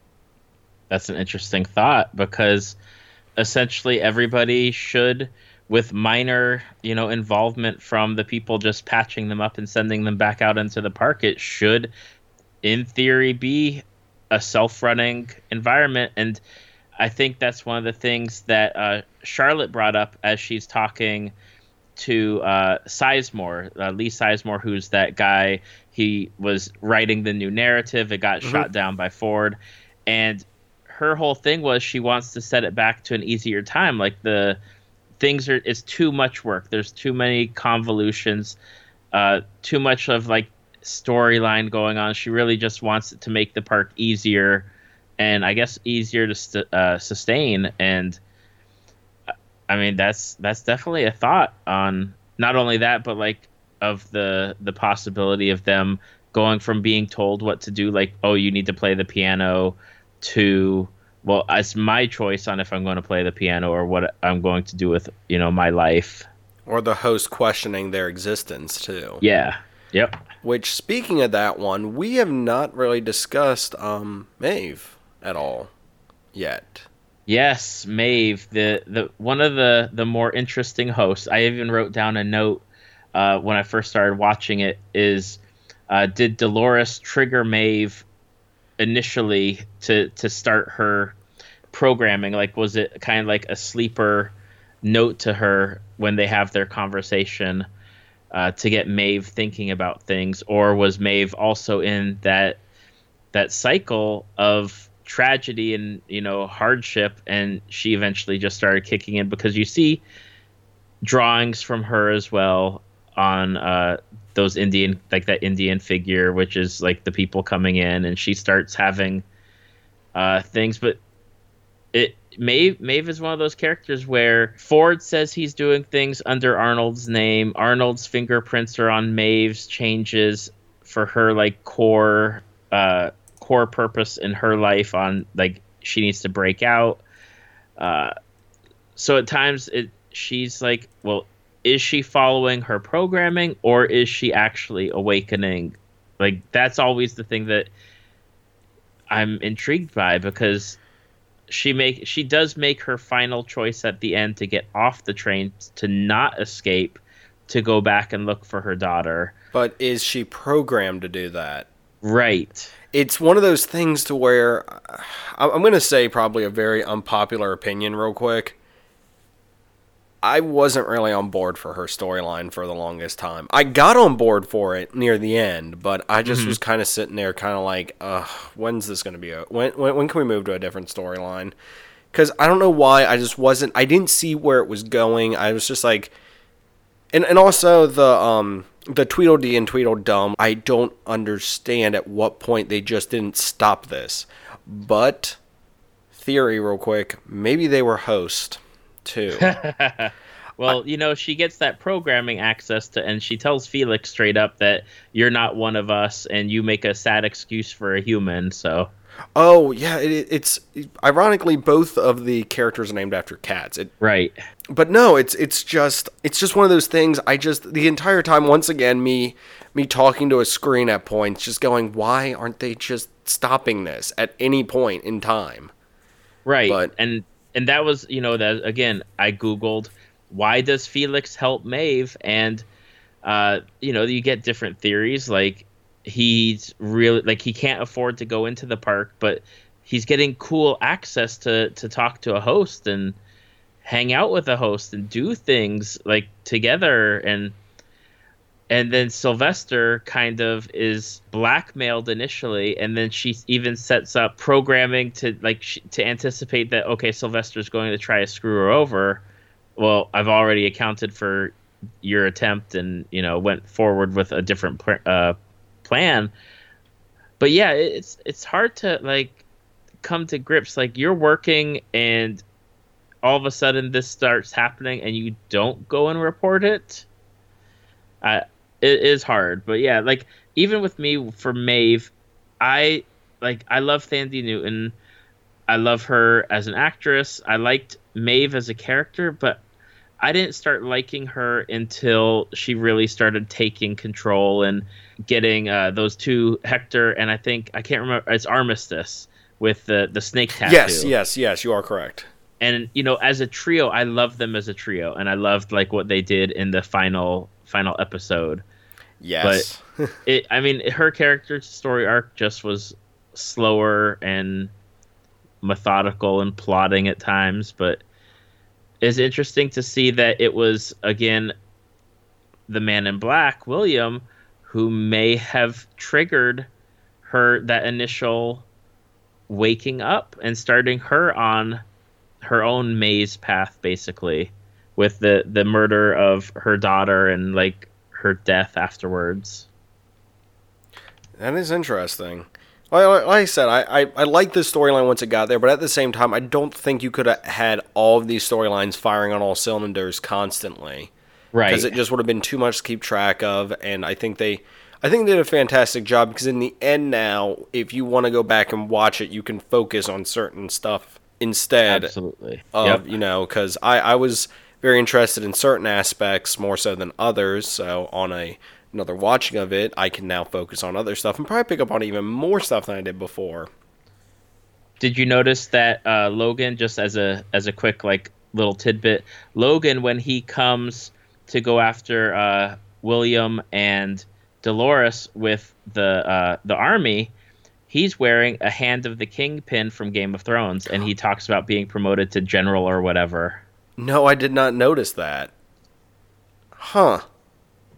That's an interesting thought because essentially everybody should with minor you know involvement from the people just patching them up and sending them back out into the park it should in theory be a self-running environment. And i think that's one of the things that uh, charlotte brought up as she's talking to uh, sizemore uh, lee sizemore who's that guy. He was writing the new narrative. It got mm-hmm. shot down by ford. And her whole thing was she wants to set it back to an easier time. Like the things are, it's too much work. There's too many convolutions, uh, too much of like storyline going on. She really just wants it to make the park easier, and I guess easier to st- uh, sustain. And I mean, that's that's definitely a thought on not only that, but like of the the possibility of them going from being told what to do, like oh, you need to play the piano to well, it's my choice on if I'm going to play the piano or what I'm going to do with you know my life. Or the host questioning their existence too. Yeah. Yep. Which, speaking of that one, we have not really discussed um, Maeve at all yet. Yes, Maeve, the the one of the the more interesting hosts. I even wrote down a note uh, when I first started watching it. Is uh, did Dolores trigger Maeve initially to to start her programming? Like, was it kind of like a sleeper note to her when they have their conversation uh, to get Maeve thinking about things, or was Maeve also in that that cycle of tragedy and you know hardship, and she eventually just started kicking in because you see drawings from her as well on uh, those Indian like that Indian figure, which is like the people coming in, and she starts having uh, things. But it Maeve Maeve is one of those characters where Ford says he's doing things under Arnold's name. Arnold's fingerprints are on Maeve's changes for her like core uh, core purpose in her life on like she needs to break out. Uh, so at times it she's like, well, is she following her programming or is she actually awakening? Like that's always the thing that I'm intrigued by because she make she does make her final choice at the end to get off the train to not escape to go back and look for her daughter. But is she programmed to do that? Right. It's one of those things to where uh, I'm going to say probably a very unpopular opinion real quick. I wasn't really on board for her storyline for the longest time. I got on board for it near the end, but I just mm-hmm. was kind of sitting there, kind of like, uh, when's this going to be? A, when, when when can we move to a different storyline? Because I don't know why. I just wasn't. I didn't see where it was going. I was just like, and and also the um the Tweedledee and Tweedledum. I don't understand at what point they just didn't stop this. But theory, real quick, maybe they were host too. Well, you know, she gets that programming access to, and she tells Felix straight up that you're not one of us, and you make a sad excuse for a human. So, Oh yeah, it, it's ironically both of the characters are named after cats. It, right, but no, it's it's just it's just one of those things. I just the entire time, once again, me me talking to a screen at points, just going, why aren't they just stopping this at any point in time? right, But- and and that was, you know, that again, I googled why does Felix help Maeve, and uh, you know, you get different theories like he's really like he can't afford to go into the park, but he's getting cool access to to talk to a host and hang out with a host and do things like together. And and then Sylvester kind of is blackmailed initially, and then she even sets up programming to like to anticipate that okay, Sylvester's going to try to screw her over. Well, I've already accounted for your attempt, and you know went forward with a different pl- uh, plan. But yeah, it's it's hard to like come to grips. Like you're working, and all of a sudden this starts happening, and you don't go and report it. I it is hard, but yeah, like even with me for Maeve, I like I love Thandie Newton. I love her as an actress. I liked Maeve as a character, but I didn't start liking her until she really started taking control and getting uh, those two Hector and I think I can't remember it's Armistice with the the snake tattoo. Yes, yes, yes. You are correct. And you know, as a trio, I love them as a trio, and I loved like what they did in the final final episode Yes. it i mean her character story arc just was slower and methodical and plotting at times but it's interesting to see that it was again the man in black william who may have triggered her that initial waking up and starting her on her own maze path basically with the the murder of her daughter and like her death afterwards That is interesting. Like, I said, I, I, I like this storyline once it got there, but at the same time, I don't think you could have had all of these storylines firing on all cylinders constantly. right Because it just would have been too much to keep track of, and I think they, I think they did a fantastic job. Because in the end, now, if you want to go back and watch it, you can focus on certain stuff instead absolutely of yep. you know because I, I was very interested in certain aspects more so than others. So on a another watching of it i can now focus on other stuff and probably pick up on even more stuff than i did before. Did you notice that uh, logan just as a as a quick like little tidbit logan when he comes to go after uh, william and dolores with the uh, the army he's wearing a hand of the king pin from game of thrones and he talks about being promoted to general or whatever no i did not notice that huh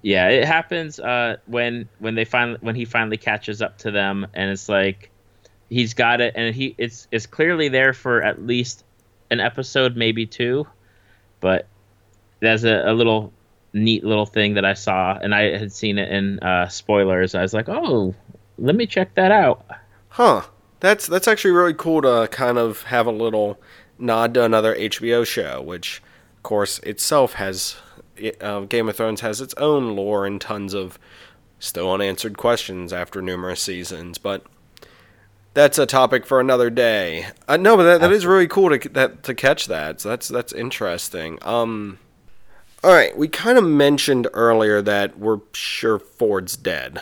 Yeah, it happens uh, when when they finally when he finally catches up to them, and it's like he's got it, and he it's it's clearly there for at least an episode, maybe two, but there's a, a little neat little thing that I saw, and I had seen it in uh, spoilers. I was like, oh, let me check that out. huh that's that's actually really cool to kind of have a little nod to another hbo show which of course itself has uh, game of thrones has its own lore and tons of still unanswered questions after numerous seasons but that's a topic for another day. Uh, no but that, that is really cool to that to catch that so that's that's interesting. Um all right we kind of mentioned earlier that we're sure ford's dead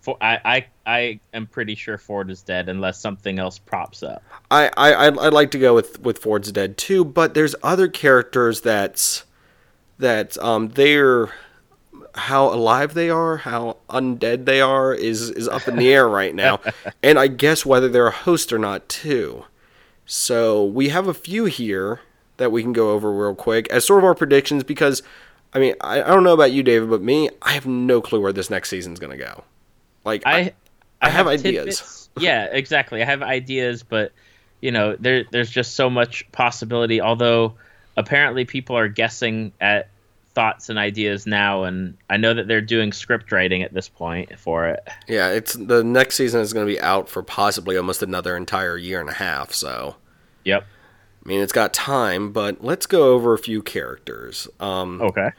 For I, I I am pretty sure Ford is dead unless something else props up. I, I I'd, I'd like to go with with Ford's Dead too, but there's other characters that's that um they're how alive they are, how undead they are is is up in the air right now, and I guess whether they're a host or not too. So we have a few here that we can go over real quick as sort of our predictions because I mean I, I don't know about you, David, but me I have no clue where this next season's gonna go. Like I I have ideas. yeah, exactly. I have ideas, but you know, there there's just so much possibility. Although apparently people are guessing at thoughts and ideas now, and I know that they're doing script writing at this point for it. Yeah, it's the next season is going to be out for possibly almost another entire year and a half. So, Yep. I mean, it's got time, but let's go over a few characters. Um, Okay.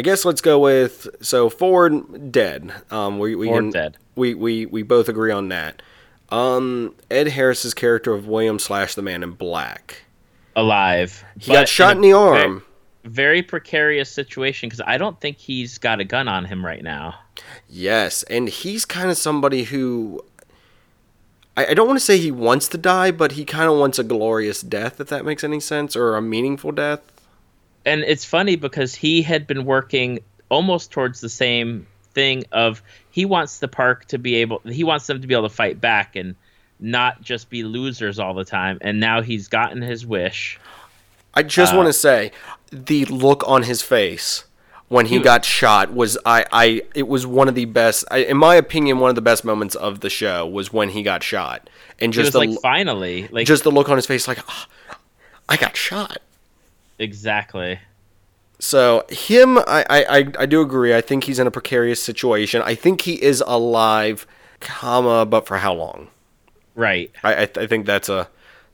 I guess let's go with so Ford dead. Um, we we Ford can, dead. We, we we both agree on that. Um, Ed Harris's character of William slash the Man in Black. Alive. He got shot in, the arm. Very, very precarious situation because I don't think he's got a gun on him right now. Yes, and he's kind of somebody who I, I don't want to say he wants to die, but he kind of wants a glorious death, if that makes any sense, or a meaningful death. And it's funny because he had been working almost towards the same thing of he wants the park to be able he wants them to be able to fight back and not just be losers all the time. And now he's gotten his wish. I just Uh, want to say the look on his face when he He- got shot was I, I it was one of the best I, in my opinion one of the best moments of the show was when he got shot. And just the like finally like just the look on his face like "Ah, I got shot exactly So him, I, I, I- do agree. I think he's in a precarious situation. I think he is alive, comma, but for how long? right I, I, I think that's a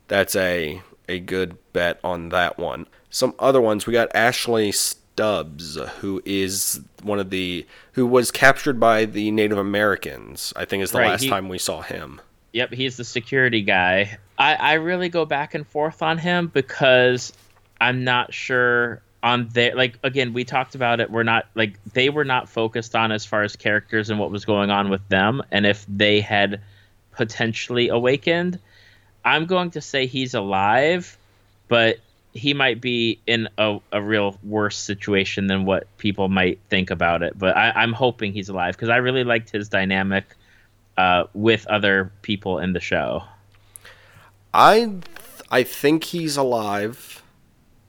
that's a a good bet on that one. Some other ones we got Ashley Stubbs, who is one of the who was captured by the Native Americans. I think is the Right, last he- time we saw him. Yep, he's the security guy. I, I really go back and forth on him because I'm not sure on their like again, we talked about it. We're not like they were not focused on as far as characters and what was going on with them and if they had potentially awakened. I'm going to say he's alive, but he might be in a, a real worse situation than what people might think about it. But I, I'm hoping he's alive because I really liked his dynamic uh, with other people in the show. I I think he's alive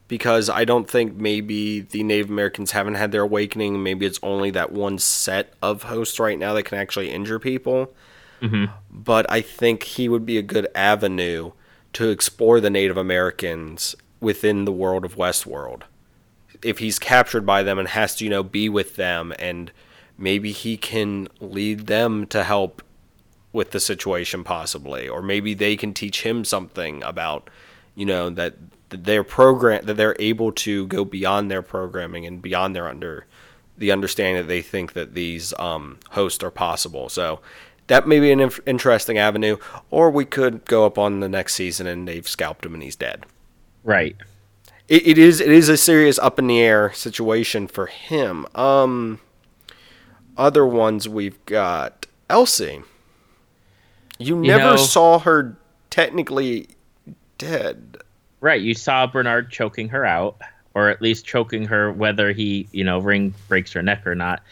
because I don't think maybe the Native Americans haven't had their awakening. Maybe it's only that one set of hosts right now that can actually injure people. Mhm. But I think he would be a good avenue to explore the Native Americans within the world of Westworld. If he's captured by them and has to, you know, be with them and maybe he can lead them to help with the situation possibly or maybe they can teach him something about you know that that their program that they're able to go beyond their programming and beyond their under the understanding that they think that these um, hosts are possible. So that may be an inf- interesting avenue or we could go up on the next season and they've scalped him and he's dead. Right. it, it is it is a serious up in the air situation for him. Um other ones we've got elsie. You You never know- saw her technically dead Right. You saw Bernard choking her out, or at least choking her, whether he, you know, ring breaks her neck or not.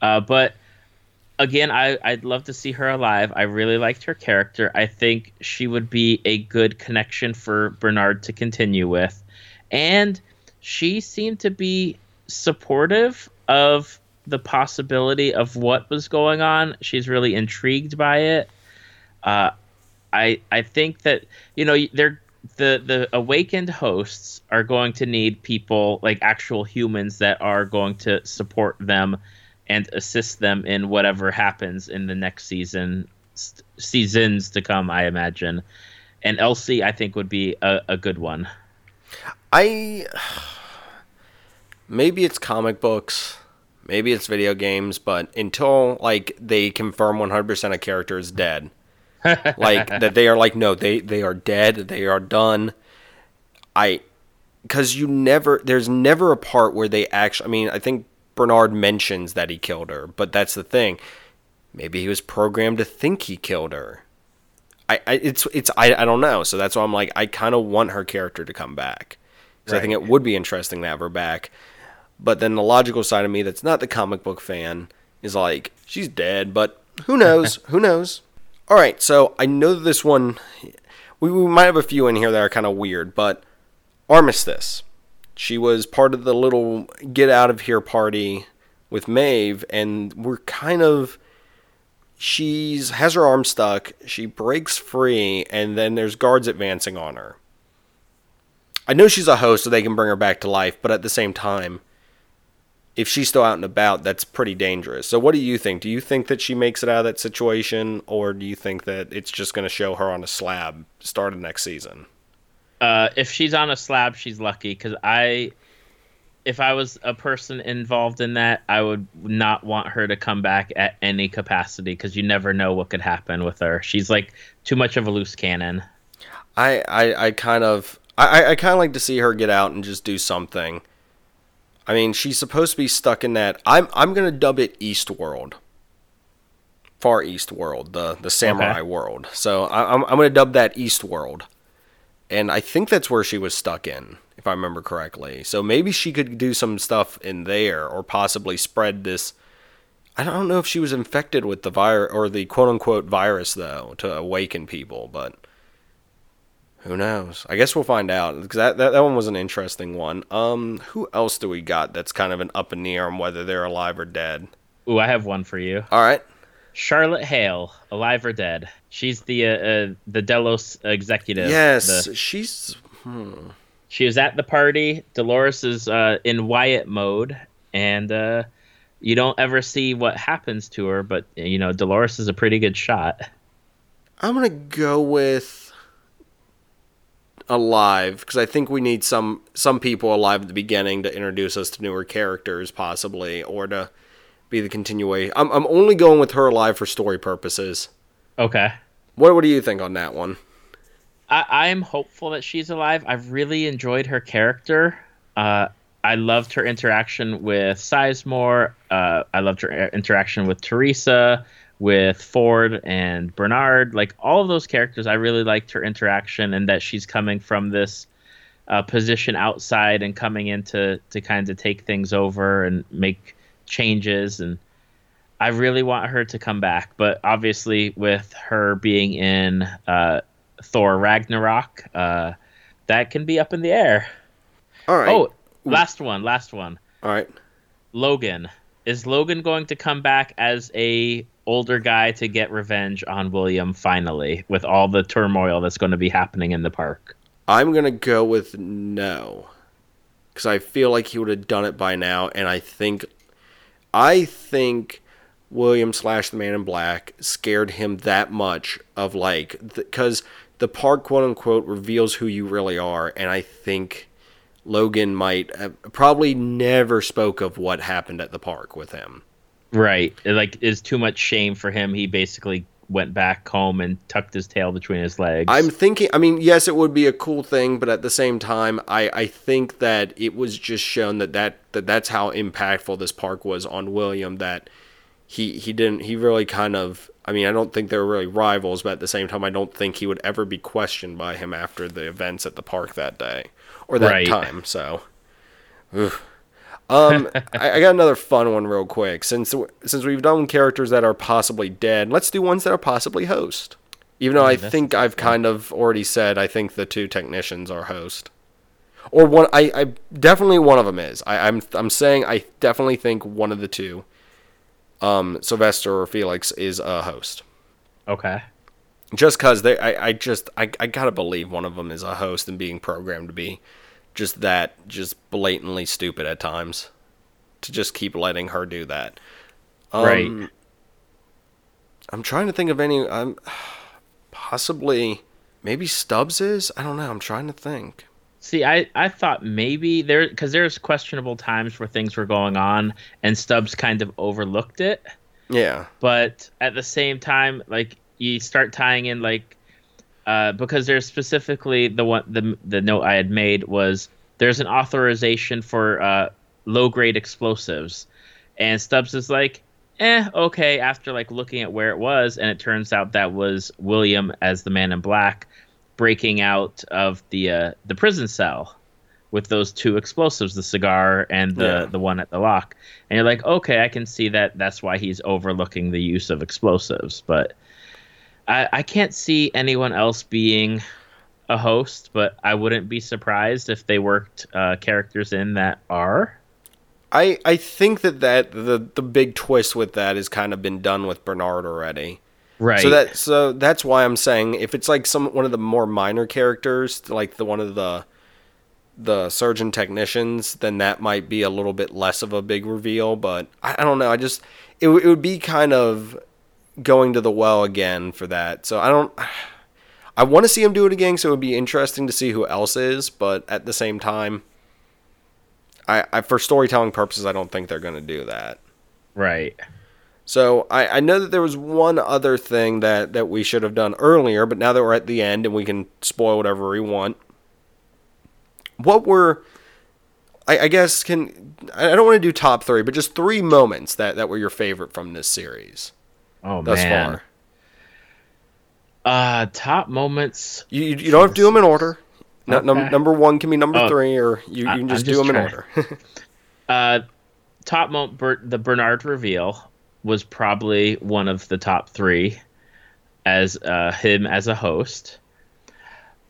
Uh, but again, I, I'd love to see her alive. I really liked her character. I think she would be a good connection for Bernard to continue with. And she seemed to be supportive of the possibility of what was going on. She's really intrigued by it. Uh, I I think that you know they're the the awakened hosts are going to need people like actual humans that are going to support them and assist them in whatever happens in the next season st- seasons to come i imagine. And elsie i think would be a, a good one. I maybe it's comic books maybe it's video games but until like they confirm 100% a character is dead like that they are like no they they are dead they are done. I because you never there's never a part where they actually i mean i think bernard mentions that he killed her but that's the thing. Maybe he was programmed to think he killed her. I, I it's it's I, I don't know. So that's why i'm like i kind of want her character to come back. Because i think it would be interesting to have her back. But then the logical side of me that's not the comic book fan is like she's dead but who knows? Who knows all right, so I know this one, we, we might have a few in here that are kind of weird, but Armistice. She was part of the little get out of here party with Maeve, and we're kind of. She's has her arm stuck. She breaks free, and then there's guards advancing on her. I know she's a host, so they can bring her back to life, but at the same time, if she's still out and about, that's pretty dangerous. So, what do you think? Do you think that she makes it out of that situation, or do you think that it's just going to show her on a slab starting next season? Uh, if she's on a slab, she's lucky because I, if I was a person involved in that, I would not want her to come back at any capacity because you never know what could happen with her. She's like too much of a loose cannon. I, I, I kind of I, I kind of like to see her get out and just do something. I mean, she's supposed to be stuck in that. I'm I'm gonna dub it East World, Far East World, the the samurai Okay. world. So I, I'm I'm gonna dub that East World, and I think that's where she was stuck in, if I remember correctly. So maybe she could do some stuff in there, or possibly spread this. I don't know if she was infected with the virus or the quote unquote virus though to awaken people, but who knows? I guess we'll find out because that, that that one was an interesting one. Um, who else do we got that's kind of an up in the air on whether they're alive or dead? Ooh, I have one for you. All right, Charlotte Hale, alive or dead? She's the uh, uh, the Delos executive. yes, The- she's she was at the party. Dolores is uh, in Wyatt mode, and uh, you don't ever see what happens to her. But you know, Dolores is a pretty good shot. I'm gonna go with alive because I think we need some some people alive at the beginning to introduce us to newer characters, possibly, or to be the continuation. I'm I'm only going with her alive for story purposes. Okay. What what do you think on that one? I, I'm hopeful that she's alive. I've really enjoyed her character. Uh, I loved her interaction with Sizemore. Uh, I loved her interaction with Theresa, with Ford and Bernard. Like all of those characters, I really liked her interaction and that she's coming from this uh, position outside and coming in to, to kind of take things over and make changes. And I really want her to come back. But obviously, with her being in uh, Thor Ragnarok, uh, that can be up in the air. All right. Oh, last one, last one. all right. Logan. Is Logan going to come back as a older guy to get revenge on William finally with all the turmoil that's going to be happening in the park? I'm gonna go with no, because I feel like he would have done it by now, and I think, I think William slash the Man in Black scared him that much of like because the park quote unquote reveals who you really are, and I think Logan might probably never spoke of what happened at the park with him. Right. Like is too much shame for him. He basically went back home and tucked his tail between his legs. I'm thinking. I mean, yes, it would be a cool thing, but at the same time, I I think that it was just shown that that, that that's how impactful this park was on William. That he he didn't he really kind of. I mean, I don't think they were really rivals, but at the same time, I don't think he would ever be questioned by him after the events at the park that day or that Right. time. So. oof. Um, I, I got another fun one real quick. Since since we've done characters that are possibly dead, let's do ones that are possibly host. Even though I that's- think I've kind of already said I think the two technicians are host, or one. I, I definitely one of them is. I, I'm I'm saying I definitely think one of the two, um, Sylvester or Felix is a host. okay. Just cause they, I, I just I, I gotta believe one of them is a host and being programmed to be just that, just blatantly stupid at times, to just keep letting her do that. Um, Right. I'm trying to think of any. I'm possibly maybe Stubbs is. I don't know. I'm trying to think. See, I, I thought maybe there because there's questionable times where things were going on and Stubbs kind of overlooked it. Yeah. but at the same time like you start tying in like uh, because there's specifically the one the the note I had made was there's an authorization for uh, low grade explosives, and Stubbs is like, eh, okay. After like looking at where it was, and it turns out that was William as the Man in Black breaking out of the uh, the prison cell with those two explosives, the cigar and the Yeah. the one at the lock. And you're like, okay, I can see that. That's why he's overlooking the use of explosives, but. I, I can't see anyone else being a host, but I wouldn't be surprised if they worked uh, characters in that are. I I think that that the the big twist with that has kind of been done with Bernard already. Right. So that so that's why I'm saying if it's like some one of the more minor characters, like the one of the the surgeon technicians, then that might be a little bit less of a big reveal. But I, I don't know. I just it, it would be kind of going to the well again for that. So I don't. I want to see him do it again, so it would be interesting to see who else is. But at the same time, I, I for storytelling purposes, I don't think they're going to do that. Right. So I, I know that there was one other thing that, that we should have done earlier, but now that we're at the end and we can spoil whatever we want, what were I, I guess can I don't want to do top three, but just three moments that, that were your favorite from this series. Oh thus man. far. Uh, top moments. You you, you don't have to do them in order. No, okay. num- number one can be number oh, three, or you, you can just, just do them trying. in order. uh, top moment, Ber- the Bernard reveal was probably one of the top three as uh, him as a host.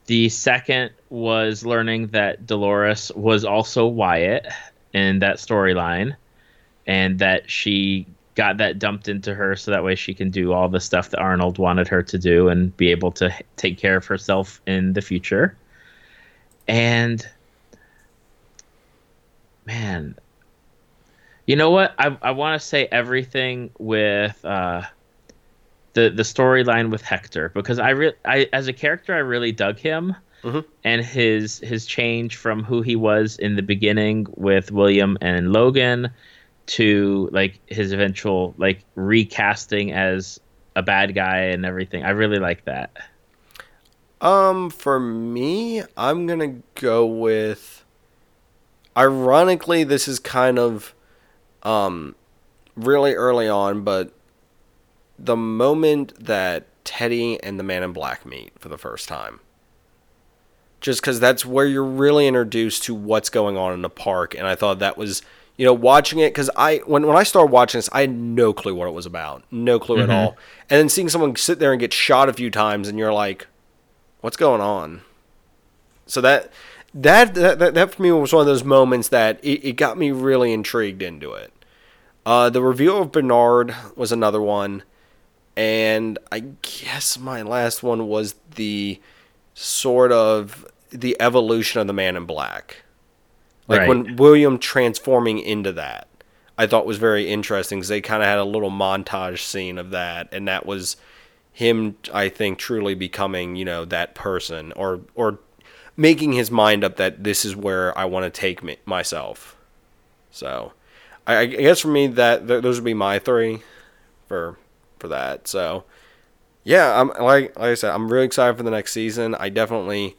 The second was learning that Dolores was also Wyatt in that storyline, and that she got that dumped into her so that way she can do all the stuff that Arnold wanted her to do and be able to take care of herself in the future. And man, you know what? I I want to say everything with uh, the the storyline with Hector because I re- I as a character I really dug him. Mm-hmm. And his his change from who he was in the beginning with William and Logan to like his eventual like recasting as a bad guy and everything. I really like that. Um, for me, I'm gonna go with. Ironically, this is kind of, um, really early on, but the moment that Teddy and the Man in Black meet for the first time. Just because that's where you're really introduced to what's going on in the park, and I thought that was, you know, watching it because I when when I started watching this, I had no clue what it was about, no clue mm-hmm. at all, and then seeing someone sit there and get shot a few times, and you're like, what's going on? So that that that that, that for me was one of those moments that it, it got me really intrigued into it. Uh, the reveal of Bernard was another one. And I guess my last one was the sort of the evolution of the man in black. Like right. when William transforming into that, I thought was very interesting because they kind of had a little montage scene of that, and that was him, I think, truly becoming, you know, that person or or making his mind up that this is where I want to take me, myself. So, I, I guess for me that th- those would be my three for for that. So yeah, I'm like like I said, I'm really excited for the next season. I definitely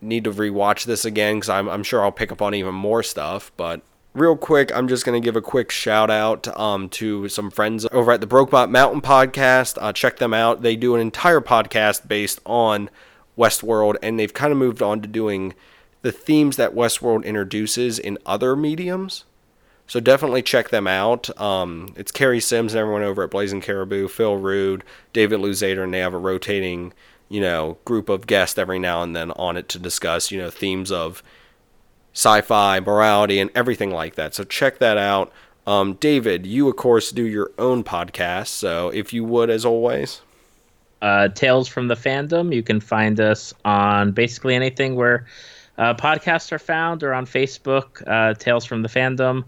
need to rewatch this again because I'm I'm sure I'll pick up on even more stuff. But real quick, I'm just gonna give a quick shout out um, to some friends over at the Brokebot Mountain podcast. Uh, check them out. They do an entire podcast based on Westworld, and they've kind of moved on to doing the themes that Westworld introduces in other mediums. So definitely check them out. Um, it's Carrie Sims and everyone over at Blazing Caribou, Phil Rude, David Luzader, and they have a rotating, you know, group of guests every now and then on it to discuss, you know, themes of sci-fi, morality, and everything like that. So check that out. Um, David, you of course do your own podcast, so if you would, as always. Uh, Tales from the Fandom. You can find us on basically anything where uh, podcasts are found, or on Facebook. Uh, Tales from the Fandom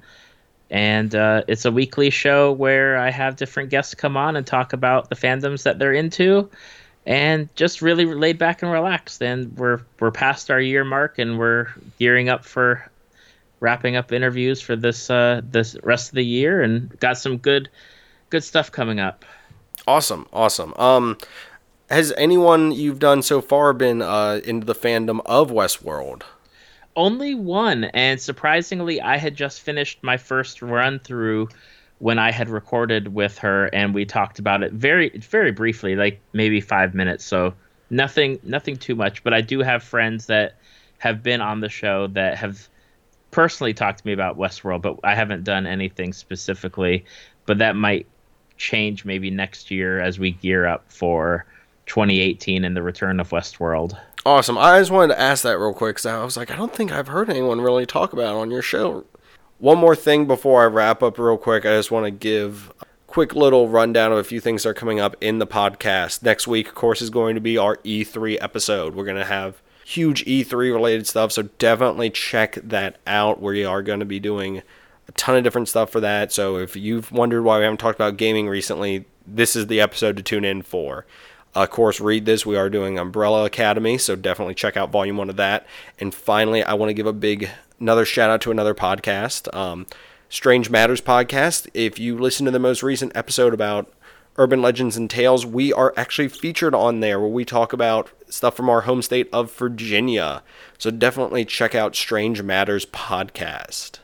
and uh, it's a weekly show where I have different guests come on and talk about the fandoms that they're into, and just really laid back and relaxed. And we're we're past our year mark, and we're gearing up for wrapping up interviews for this uh, this rest of the year, and got some good good stuff coming up. Awesome, awesome. Um, has anyone you've done so far been uh, into the fandom of Westworld? only one, and surprisingly, I had just finished my first run through when I had recorded with her, and we talked about it very, very briefly, like maybe five minutes. So nothing, nothing too much. But I do have friends that have been on the show that have personally talked to me about Westworld, but I haven't done anything specifically. But that might change maybe next year as we gear up for 2018 and the return of Westworld. Awesome. I just wanted to ask that real quick because I was like, I don't think I've heard anyone really talk about it on your show. One more thing before I wrap up, real quick. I just want to give a quick little rundown of a few things that are coming up in the podcast. Next week, of course, is going to be our E3 episode. We're going to have huge E3 related stuff, so definitely check that out. We are going to be doing a ton of different stuff for that. So if you've wondered why we haven't talked about gaming recently, this is the episode to tune in for. Of course, read this. We are doing Umbrella Academy, so definitely check out volume one of that. And finally, I want to give a big another shout out to another podcast, um, Strange Matters podcast. If you listen to the most recent episode about urban legends and tales, we are actually featured on there where we talk about stuff from our home state of Virginia. So definitely check out Strange Matters podcast.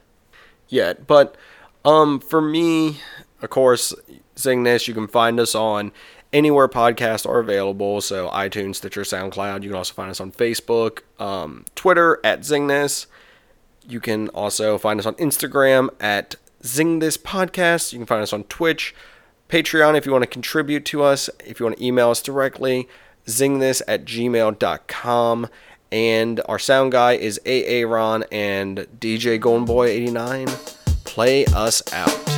Yeah, but um, for me, of course, saying this, you can find us on anywhere podcasts are available. So iTunes, Stitcher, SoundCloud. You can also find us on Facebook, um, Twitter at Zingness. You can also find us on Instagram at Zing This Podcast. You can find us on Twitch, Patreon if you want to contribute to us. If you want to email us directly, zingthis at gmail.com. And our sound guy is AA Ron and DJ Golden Boy 89. Play us out.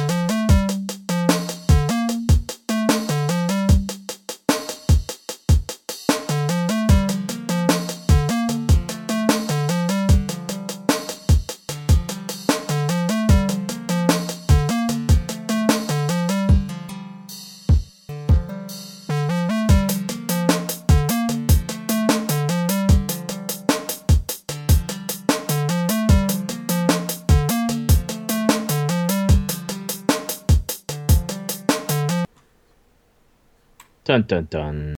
Dun dun.